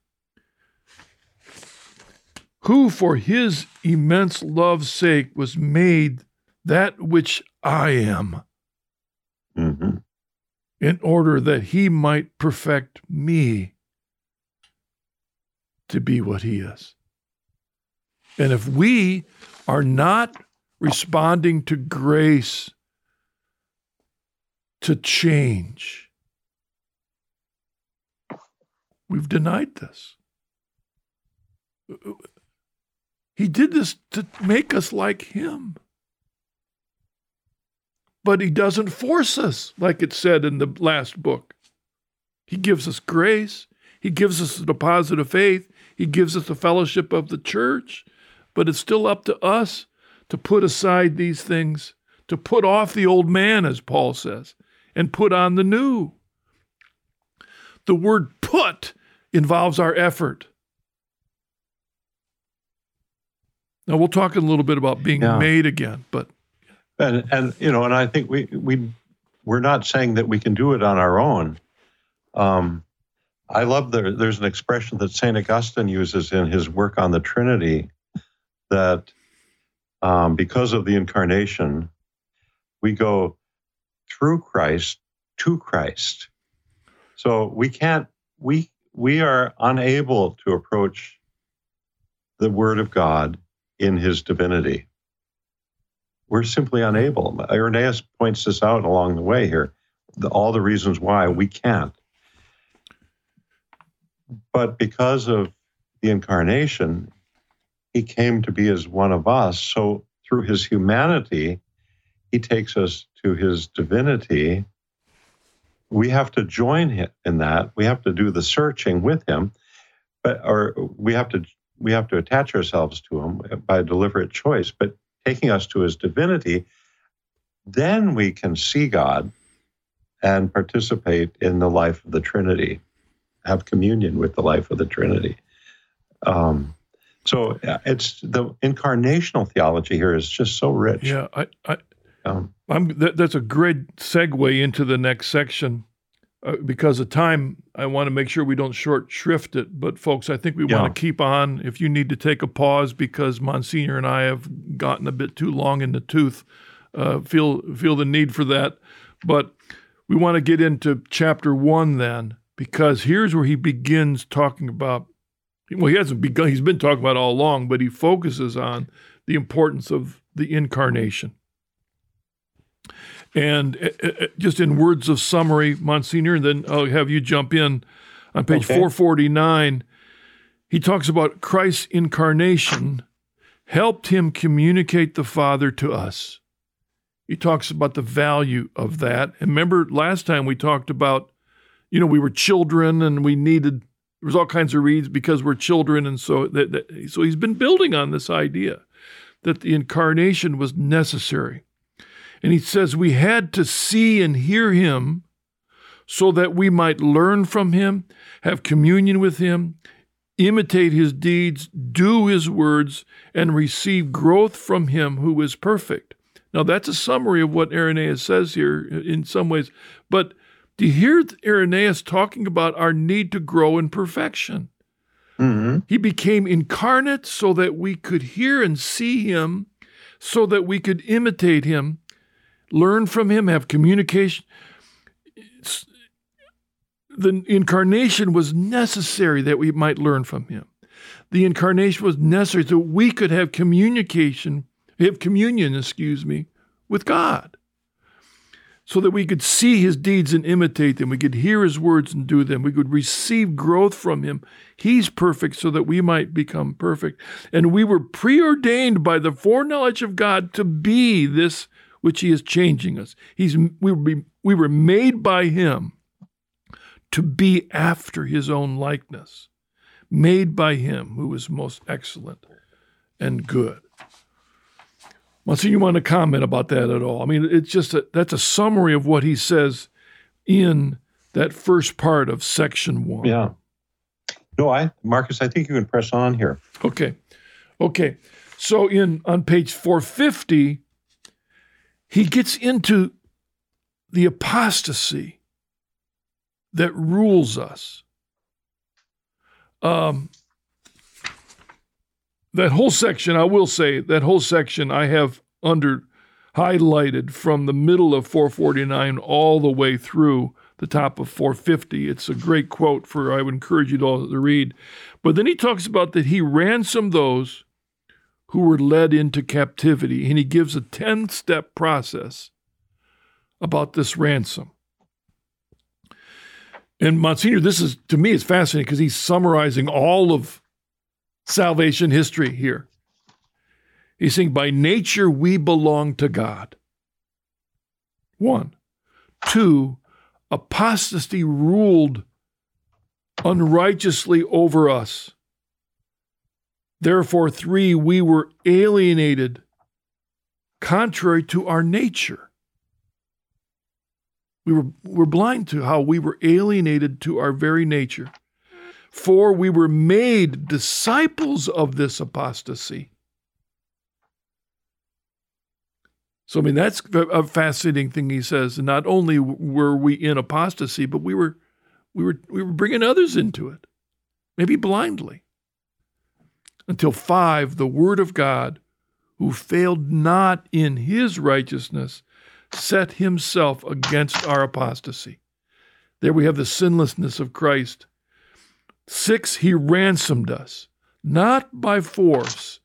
[SPEAKER 1] Who, for his immense love's sake, was made that which I am, mm-hmm. in order that he might perfect me to be what he is. And if we are not responding to grace to change, we've denied this. He did this to make us like him. But he doesn't force us, like it said in the last book. He gives us grace. He gives us the deposit of faith. He gives us the fellowship of the church. But it's still up to us to put aside these things, to put off the old man, as Paul says, and put on the new. The word put involves our effort. Now we'll talk a little bit about being
[SPEAKER 2] Yeah.
[SPEAKER 1] made again, but
[SPEAKER 2] and and you know, and I think we we we're not saying that we can do it on our own. Um, I love there. There's an expression that Saint Augustine uses in his work on the Trinity that um, because of the incarnation, we go through Christ to Christ. So we can't we we are unable to approach the Word of God in His divinity we're simply unable. Irenaeus points this out along the way here, the, all the reasons why we can't. But because of the incarnation, he came to be as one of us. So through his humanity, he takes us to his divinity. We have to join him in that. We have to do the searching with him, but or we have to we have to attach ourselves to him by deliberate choice. But taking us to his divinity, then we can see God and participate in the life of the Trinity, have communion with the life of the Trinity. Um, so it's the incarnational theology here is just so rich.
[SPEAKER 1] yeah, I, I
[SPEAKER 2] Um,
[SPEAKER 1] I'm that, that's a great segue into the next section. Uh, because of time, I want to make sure we don't short shrift it. But folks, I think we
[SPEAKER 2] Yeah.
[SPEAKER 1] want to keep on. If you need to take a pause because Monsignor and I have gotten a bit too long in the tooth, uh, feel feel the need for that. But we want to get into chapter one then, because here's where he begins talking about. Well, he hasn't begun. He's been talking about it all along, but he focuses on the importance of the incarnation. And uh, uh, just in words of summary, Monsignor, and then I'll have you jump in on page
[SPEAKER 2] Okay.
[SPEAKER 1] 449. He talks about Christ's incarnation helped him communicate the Father to us. He talks about the value of that. And remember, last time we talked about, you know, we were children and we needed, there was all kinds of reads because we're children. And so, that, that, so he's been building on this idea that the incarnation was necessary. And he says we had to see and hear him so that we might learn from him, have communion with him, imitate his deeds, do his words, and receive growth from him who is perfect. Now, that's a summary of what Irenaeus says here in some ways. But do you hear Irenaeus talking about our need to grow in perfection?
[SPEAKER 2] mhm.
[SPEAKER 1] He became incarnate so that we could hear and see him, so that we could imitate him, learn from him, have communication. It's- the incarnation was necessary that we might learn from him. The incarnation was necessary so we could have communication, have communion, excuse me, with God. So that we could see his deeds and imitate them. We could hear his words and do them. We could receive growth from him. He's perfect so that we might become perfect. And we were preordained by the foreknowledge of God to be this which he is changing us. He's we were, we were made by him to be after his own likeness, made by him who is most excellent and good. Monsignor, you want to comment about that at all? I mean, it's just a, that's a summary of what he says in that first part of section one.
[SPEAKER 2] Yeah. No, I Marcus, I think you can press on here.
[SPEAKER 1] Okay. Okay. So in on page 450, he gets into the apostasy that rules us. Um, that whole section, I will say, that whole section I have under highlighted from the middle of 449 all the way through the top of 450. It's a great quote for I would encourage you to all to read. But then he talks about that he ransomed those who were led into captivity, and he gives a 10 step process about this ransom. And Monsignor, this is to me is fascinating because he's summarizing all of salvation history here. He's saying, by nature we belong to God. One. Two, apostasy ruled unrighteously over us. Therefore, three, we were alienated contrary to our nature. We were, were blind to how we were alienated to our very nature. Four, we were made disciples of this apostasy. So I mean that's a fascinating thing he says. Not only were we in apostasy, but we were we were we were bringing others into it, maybe blindly. Until five, the word of God, who failed not in his righteousness, set himself against our apostasy. There we have the sinlessness of Christ. Six, he ransomed us, not by force,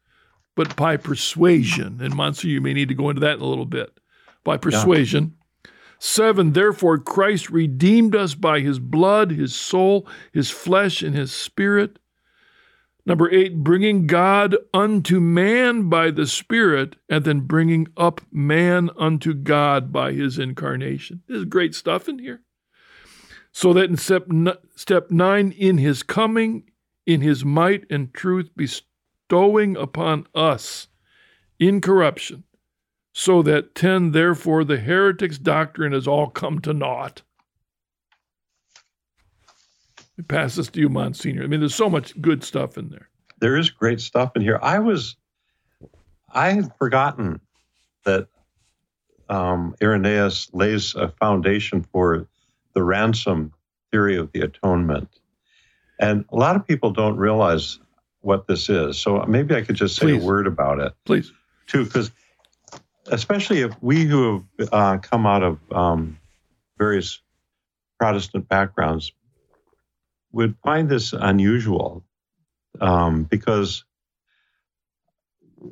[SPEAKER 1] but by persuasion. And Monsieur, you may need to go into that in a little bit. By persuasion. Yeah. Seven, therefore, Christ redeemed us by his blood, his soul, his flesh, and his spirit. Number eight, bringing God unto man by the Spirit, and then bringing up man unto God by his incarnation. There's great stuff in here. So that in step, step nine, in his coming, in his might and truth, bestowing upon us incorruption. So that 10, therefore, the heretic's doctrine has all come to naught. It passes to you, Monsignor. I mean, there's so much good stuff in there.
[SPEAKER 2] There is great stuff in here. I was, I had forgotten that um, Irenaeus lays a foundation for the ransom theory of the atonement. And a lot of people don't realize what this is. So maybe I could just say Please. a word about it.
[SPEAKER 1] Please.
[SPEAKER 2] Too, because especially if we who have uh, come out of um, various Protestant backgrounds would find this unusual um, because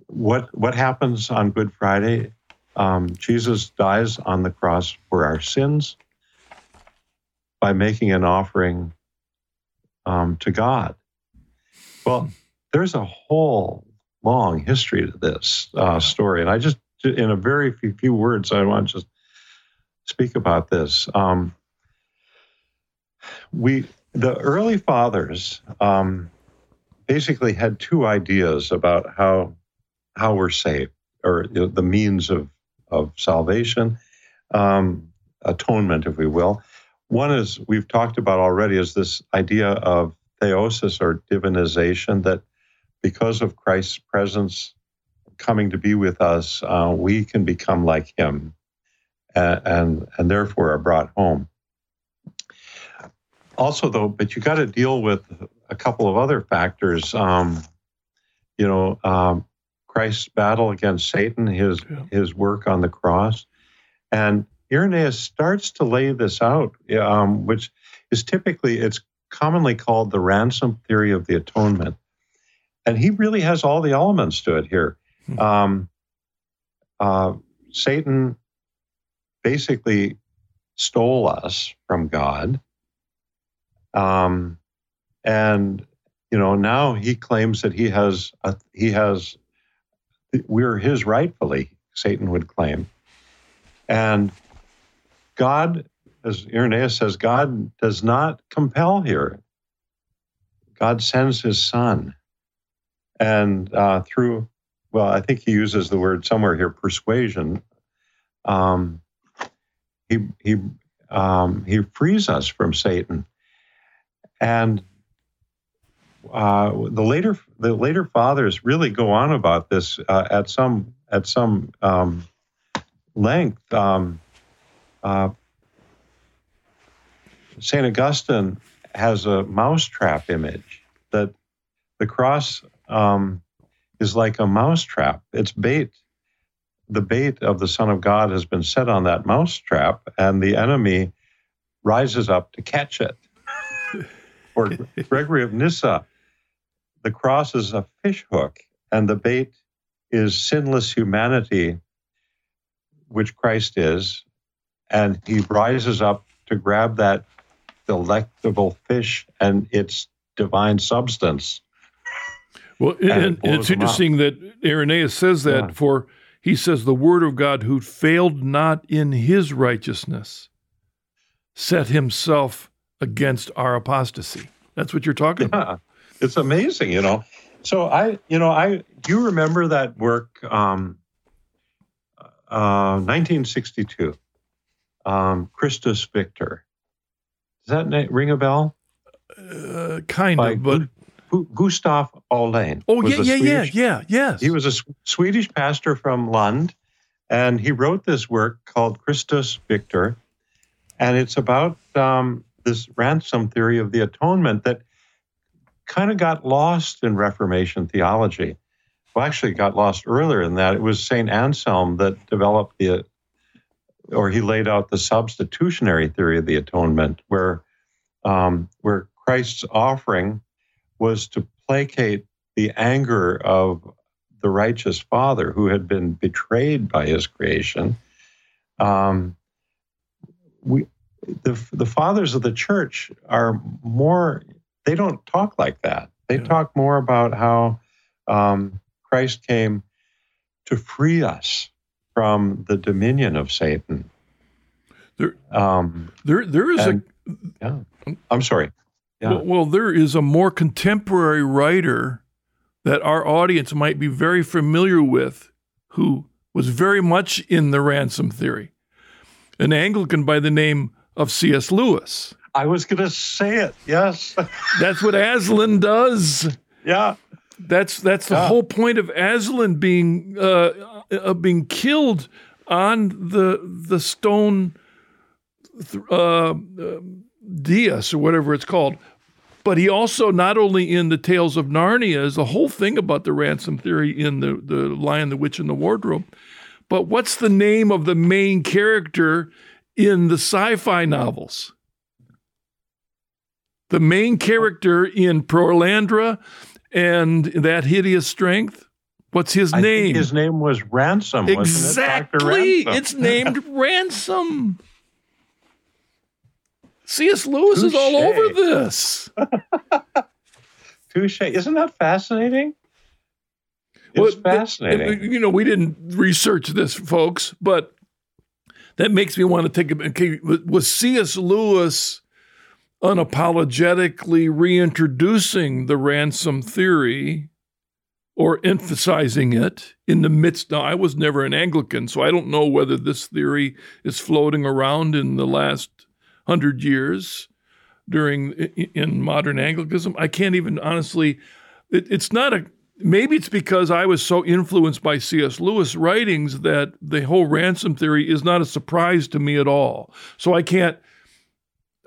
[SPEAKER 2] what what happens on Good Friday? Um, Jesus dies on the cross for our sins by making an offering um, to God. Well, there's a whole long history to this uh, story, and I just, in a very few, few, words, I want to just speak about this. Um, we the early fathers um, basically had two ideas about how how we're saved or you know, the means of of salvation, um, atonement, if we will. One is we've talked about already is this idea of theosis or divinization that because of Christ's presence coming to be with us, uh, we can become like Him, and, and and therefore are brought home also though but you got to deal with a couple of other factors um, you know um, christ's battle against satan his yeah. his work on the cross and irenaeus starts to lay this out um, which is typically it's commonly called the ransom theory of the atonement and he really has all the elements to it here hmm. um, uh, satan basically stole us from god um, and you know now he claims that he has a, he has we're his rightfully. Satan would claim, and God, as Irenaeus says, God does not compel here. God sends His Son, and uh, through well, I think he uses the word somewhere here, persuasion. Um, he he um, he frees us from Satan and uh, the later the later fathers really go on about this uh, at some at some um, length. Um, uh, Saint Augustine has a mousetrap image that the cross um, is like a mousetrap. It's bait. The bait of the Son of God has been set on that mousetrap, and the enemy rises up to catch it or Gregory of Nyssa, the cross is a fishhook, and the bait is sinless humanity, which Christ is, and he rises up to grab that delectable fish and its divine substance.
[SPEAKER 1] Well, and, and it's interesting that Irenaeus says that yeah. for he says the word of God who failed not in his righteousness set himself against our apostasy. That's what you're talking yeah, about.
[SPEAKER 2] It's amazing, you know. So I, you know, I do you remember that work, um, uh, 1962, um, Christus Victor. Does that name ring a bell?
[SPEAKER 1] Uh, kind By of, but
[SPEAKER 2] Gu- Gustav Aulén.
[SPEAKER 1] Oh yeah, yeah, Swedish, yeah, yeah, yes.
[SPEAKER 2] He was a Swedish pastor from Lund, And he wrote this work called Christus Victor, and it's about um, this ransom theory of the atonement that kind of got lost in Reformation theology. Well, actually, got lost earlier in that. It was St. Anselm that developed the, or he laid out the substitutionary theory of the atonement, where, um, where Christ's offering was to placate the anger of the righteous Father who had been betrayed by his creation. Um, we, the, the fathers of the church are more, they don't talk like that. They yeah. talk more about how um, Christ came to free us from the dominion of Satan.
[SPEAKER 1] There, um, there, there is and,
[SPEAKER 2] a. Yeah, I'm sorry.
[SPEAKER 1] Yeah. Well, well, there is a more contemporary writer that our audience might be very familiar with who was very much in the ransom theory. An Anglican by the name of C.S. Lewis.
[SPEAKER 2] I was going to say it. Yes.
[SPEAKER 1] that's what Aslan does.
[SPEAKER 2] Yeah.
[SPEAKER 1] That's that's the whole point of Aslan being uh, uh, being killed on the the stone uh, uh, dais or whatever it's called. But he also not only in the Tales of Narnia is the whole thing about the ransom theory in the the Lion, the Witch, and the Wardrobe. But what's the name of the main character in the sci-fi novels? The main character in Perelandra and that hideous strength. What's his
[SPEAKER 2] I
[SPEAKER 1] name?
[SPEAKER 2] his name was Ransom.
[SPEAKER 1] Exactly.
[SPEAKER 2] It?
[SPEAKER 1] It's named Ransom. C.S. Lewis Touché. is all over this.
[SPEAKER 2] Touche. Isn't that fascinating? It's well, fascinating.
[SPEAKER 1] You know, we didn't research this, folks, but that makes me want to take a. Okay, was C.S. Lewis unapologetically reintroducing the ransom theory or emphasizing it in the midst. Now, I was never an Anglican, so I don't know whether this theory is floating around in the last hundred years during in modern Anglicanism. I can't even honestly. It, it's not a. Maybe it's because I was so influenced by C.S. Lewis writings that the whole ransom theory is not a surprise to me at all. So I can't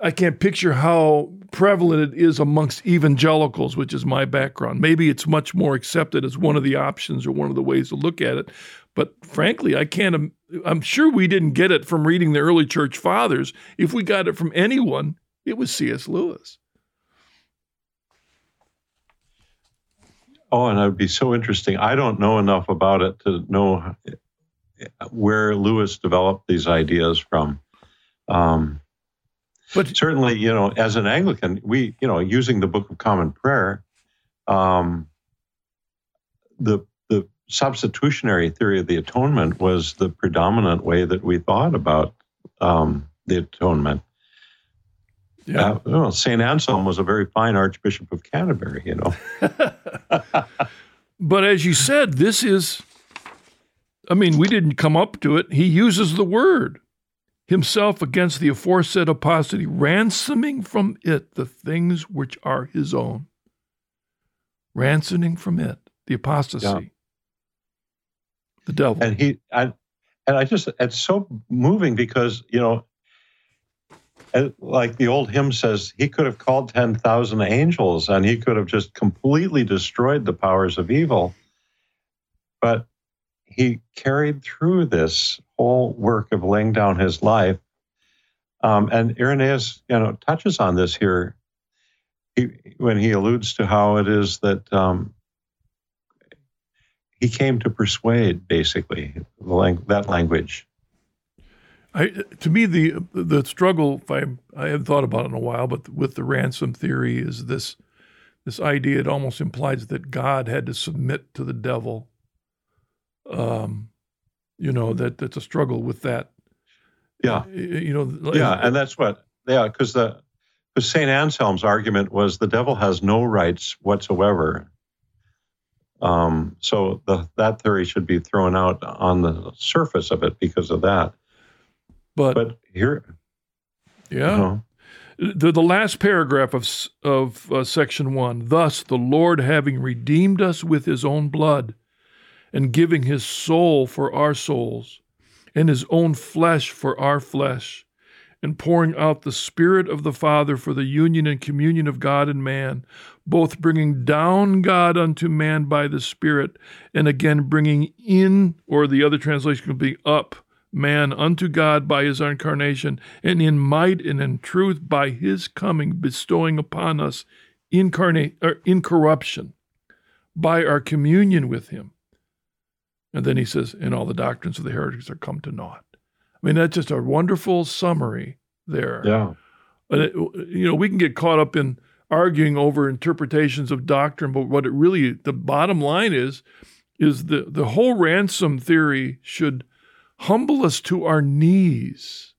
[SPEAKER 1] I can't picture how prevalent it is amongst evangelicals, which is my background. Maybe it's much more accepted as one of the options or one of the ways to look at it. But frankly, I can't, I'm sure we didn't get it from reading the early church fathers. If we got it from anyone, it was C.S. Lewis.
[SPEAKER 2] Oh, and that would be so interesting. I don't know enough about it to know where Lewis developed these ideas from. Um, but certainly, you know, as an Anglican, we, you know, using the Book of Common Prayer, um, the the substitutionary theory of the atonement was the predominant way that we thought about um, the atonement. Yeah. Uh, well, St. Anselm was a very fine Archbishop of Canterbury, you know.
[SPEAKER 1] but as you said, this is, I mean, we didn't come up to it. He uses the word himself against the aforesaid apostasy, ransoming from it the things which are his own. Ransoming from it, the apostasy, yeah. the devil.
[SPEAKER 2] And he, I, and I just, it's so moving because, you know, uh, like the old hymn says, he could have called 10,000 angels and he could have just completely destroyed the powers of evil. But he carried through this whole work of laying down his life. Um, and Irenaeus, you know, touches on this here he, when he alludes to how it is that um, he came to persuade, basically, lang- that language.
[SPEAKER 1] I, to me, the the struggle, I, I haven't thought about it in a while, but with the ransom theory is this this idea. It almost implies that God had to submit to the devil um, you know that that's a struggle with that.
[SPEAKER 2] Yeah,
[SPEAKER 1] you know.
[SPEAKER 2] Yeah, and that's what. Yeah, because the because Saint Anselm's argument was the devil has no rights whatsoever. Um, so the, that theory should be thrown out on the surface of it because of that.
[SPEAKER 1] But
[SPEAKER 2] but here,
[SPEAKER 1] yeah. You know, the, the last paragraph of, of uh, section one, thus the Lord having redeemed us with his own blood, and giving his soul for our souls, and his own flesh for our flesh, and pouring out the Spirit of the Father for the union and communion of God and man, both bringing down God unto man by the Spirit, and again bringing in, or the other translation could be up, man unto God by his incarnation, and in might and in truth by his coming, bestowing upon us incarnate or incorruption by our communion with him. And then he says, and all the doctrines of the heretics are come to naught. I mean, that's just a wonderful summary there.
[SPEAKER 2] Yeah.
[SPEAKER 1] And it, you know, we can get caught up in arguing over interpretations of doctrine, but what it really, the bottom line is, is the, the whole ransom theory should humble us to our knees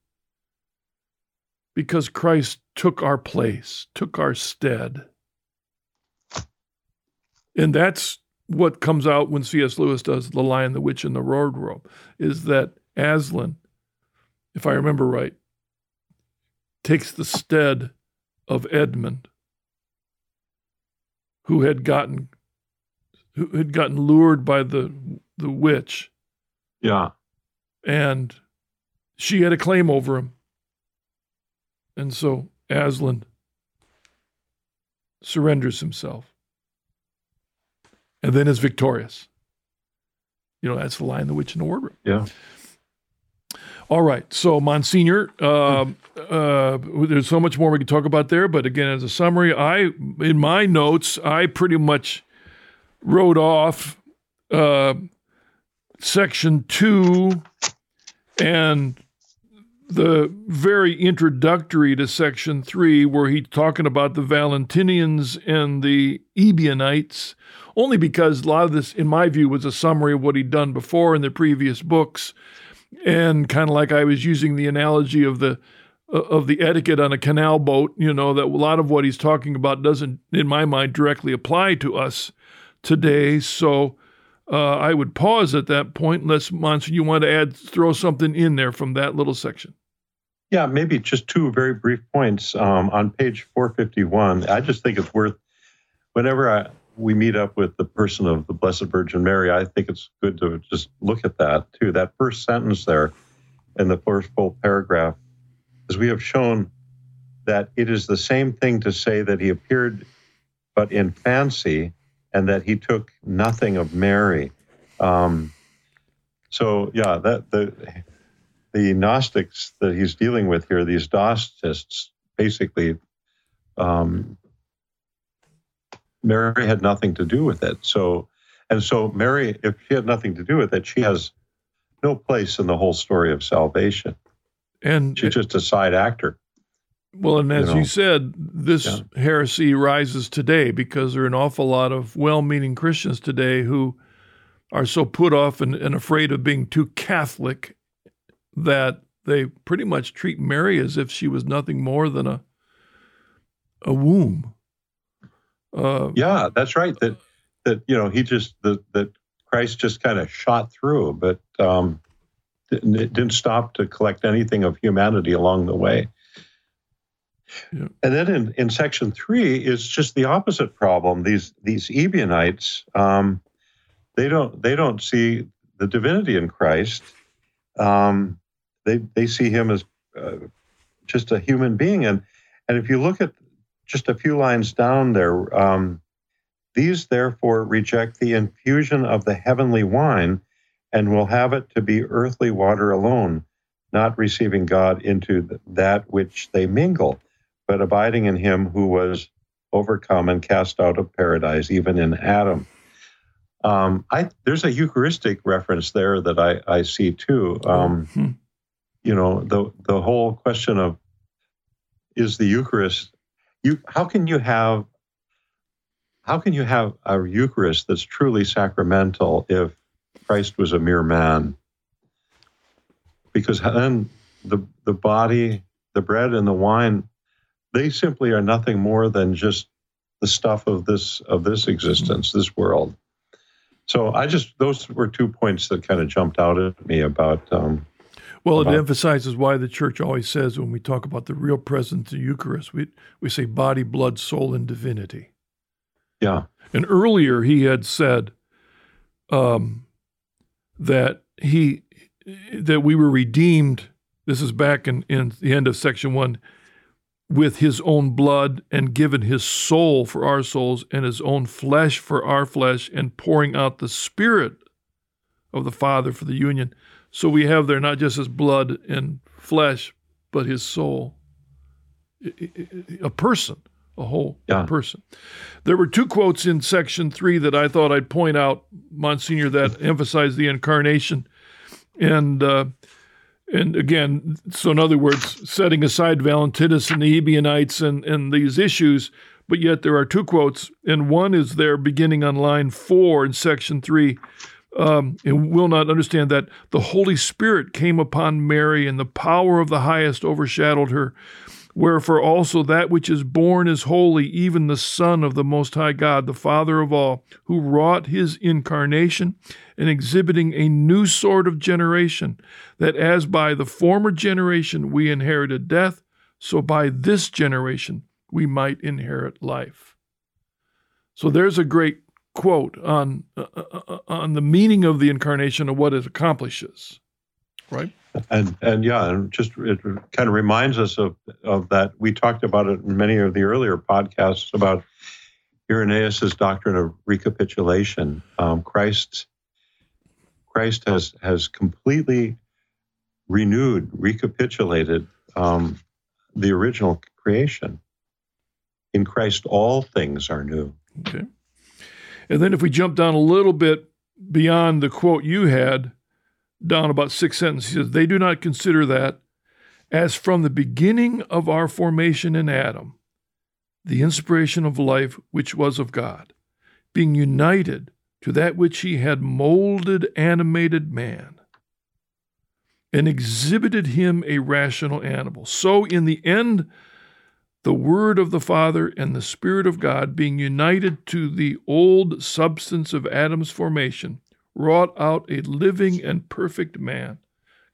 [SPEAKER 1] because Christ took our place, took our stead. And that's what comes out when C.S. Lewis does The Lion, the Witch, and the Wardrobe is that Aslan, if I remember right, takes the stead of Edmund, who had gotten who had gotten lured by the the witch.
[SPEAKER 2] Yeah.
[SPEAKER 1] And she had a claim over him. And so Aslan surrenders himself and then is victorious. You know, that's the Lion, the Witch, and the Wardrobe.
[SPEAKER 2] Yeah.
[SPEAKER 1] All right. So, Monsignor, uh, uh, there's so much more we could talk about there. But again, as a summary, I, in my notes, I pretty much wrote off uh, section two and the very introductory to section three, where he's talking about the Valentinians and the Ebionites, only because a lot of this, in my view, was a summary of what he'd done before in the previous books, and kind of like I was using the analogy of the of the etiquette on a canal boat. You know that a lot of what he's talking about doesn't, in my mind, directly apply to us today. So. Uh, I would pause at that point unless, Monson, you want to add, throw something in there from that little section.
[SPEAKER 2] Yeah, maybe just two very brief points. Um, on page 451, I just think it's worth, whenever I, we meet up with the person of the Blessed Virgin Mary, I think it's good to just look at that too. That first sentence there in the first full paragraph, as we have shown that it is the same thing to say that he appeared but in fancy and that he took nothing of Mary. Um, so yeah, that the the Gnostics that he's dealing with here, these Gnostics, basically, um, Mary had nothing to do with it. So, and so Mary, if she had nothing to do with it, she has no place in the whole story of salvation.
[SPEAKER 1] And
[SPEAKER 2] she's just a side actor.
[SPEAKER 1] Well, and as you, know, you said, this yeah. heresy rises today because there are an awful lot of well meaning Christians today who are so put off and, and, afraid of being too Catholic that they pretty much treat Mary as if she was nothing more than a a womb.
[SPEAKER 2] Uh, yeah, that's right. That that you know he just that that Christ just kind of shot through, but um, it didn't stop to collect anything of humanity along the way. Yeah. And then in, in section three is just the opposite problem. These these Ebionites, um, they don't they don't see the divinity in Christ. Um, they they see him as uh, just a human being, and and if you look at just a few lines down there, um, these therefore reject the infusion of the heavenly wine, and will have it to be earthly water alone, not receiving God into that which they mingle but abiding in him who was overcome and cast out of paradise, even in Adam. Um, I, there's a Eucharistic reference there that I, I see too. Um, mm-hmm. You know, the the whole question of is the Eucharist you how can you have how can you have a Eucharist that's truly sacramental if Christ was a mere man? Because then the the body, the bread and the wine they simply are nothing more than just the stuff of this of this existence, this world. So I just those were two points that kind of jumped out at me about. Um,
[SPEAKER 1] well, about, it emphasizes why the church always says when we talk about the real presence of the Eucharist, we we say body, blood, soul, and divinity.
[SPEAKER 2] Yeah.
[SPEAKER 1] And earlier he had said um, that he that we were redeemed. This is back in, in the end of section one with his own blood and given his soul for our souls and his own flesh for our flesh and pouring out the spirit of the Father for the union. So we have there not just his blood and flesh, but his soul. A person, a whole yeah. person. There were two quotes in section three that I thought I'd point out, Monsignor, that emphasize the incarnation. And uh, and again, so in other words, setting aside Valentinus and the Ebionites and, and these issues, but yet there are two quotes, and one is there beginning on line four in section three. Um, and will not understand that the Holy Spirit came upon Mary, and the power of the highest overshadowed her. Wherefore also that which is born is holy, even the Son of the Most High God, the Father of all, who wrought his incarnation and exhibiting a new sort of generation, that as by the former generation we inherited death, so by this generation we might inherit life. So there's a great quote on uh, uh, uh on the meaning of the incarnation and what it accomplishes. Right?
[SPEAKER 2] and and yeah, and just it kind of reminds us of of that. We talked about it in many of the earlier podcasts about Irenaeus's doctrine of recapitulation. Um, Christ Christ has has completely renewed, recapitulated um, the original creation. In Christ, all things are new.
[SPEAKER 1] Okay. And then if we jump down a little bit beyond the quote you had, down about six sentences. He says, They do not consider that as from the beginning of our formation in Adam, the inspiration of life which was of God, being united to that which he had molded, animated man, and exhibited him a rational animal. So, in the end, the Word of the Father and the Spirit of God, being united to the old substance of Adam's formation, wrought out a living and perfect man,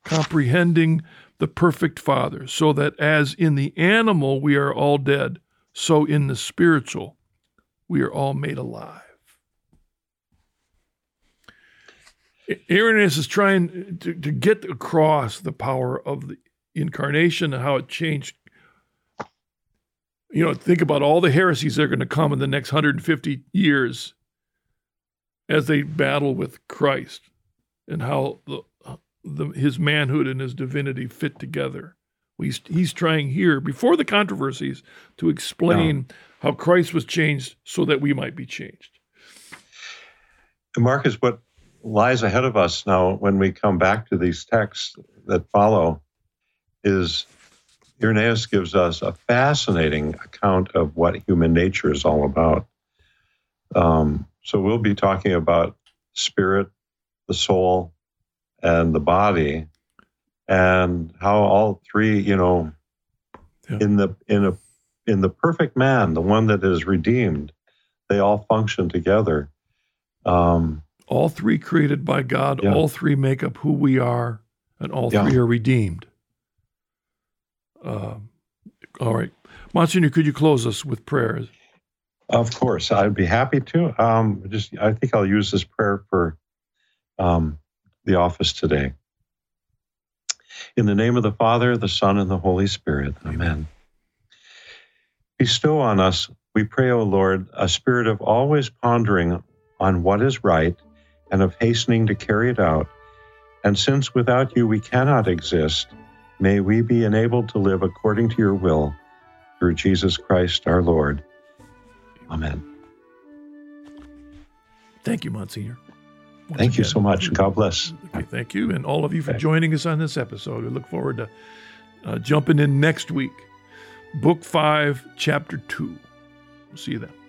[SPEAKER 1] comprehending the perfect Father, so that as in the animal we are all dead, so in the spiritual we are all made alive. Irenaeus is trying to, to get across the power of the incarnation and how it changed. You know, think about all the heresies that are going to come in the next 150 years as they battle with Christ and how the, the, his manhood and his divinity fit together. He's, he's trying here, before the controversies, to explain yeah. how Christ was changed so that we might be changed.
[SPEAKER 2] Marcus, what lies ahead of us now when we come back to these texts that follow is Irenaeus gives us a fascinating account of what human nature is all about. Um, so we'll be talking about spirit, the soul, and the body, and how all three, you know, yeah. in the in a in the perfect man, the one that is redeemed, they all function together.
[SPEAKER 1] Um, all three created by God, yeah. all three make up who we are, and all yeah. three are redeemed. Uh, all right. Monsignor, could you close us with prayers?
[SPEAKER 2] Of course, I'd be happy to. Um, just, I think I'll use this prayer for um, the office today. In the name of the Father, the Son, and the Holy Spirit. Amen. Bestow on us, we pray, O Lord, a spirit of always pondering on what is right and of hastening to carry it out. And since without you we cannot exist, may we be enabled to live according to your will through Jesus Christ our Lord. Amen.
[SPEAKER 1] Thank you, Monsignor.
[SPEAKER 2] Once thank again, you so much. God bless.
[SPEAKER 1] Okay, thank you, and all of you for joining us on this episode. We look forward to uh, jumping in next week. Book 5, Chapter 2. We'll see you then.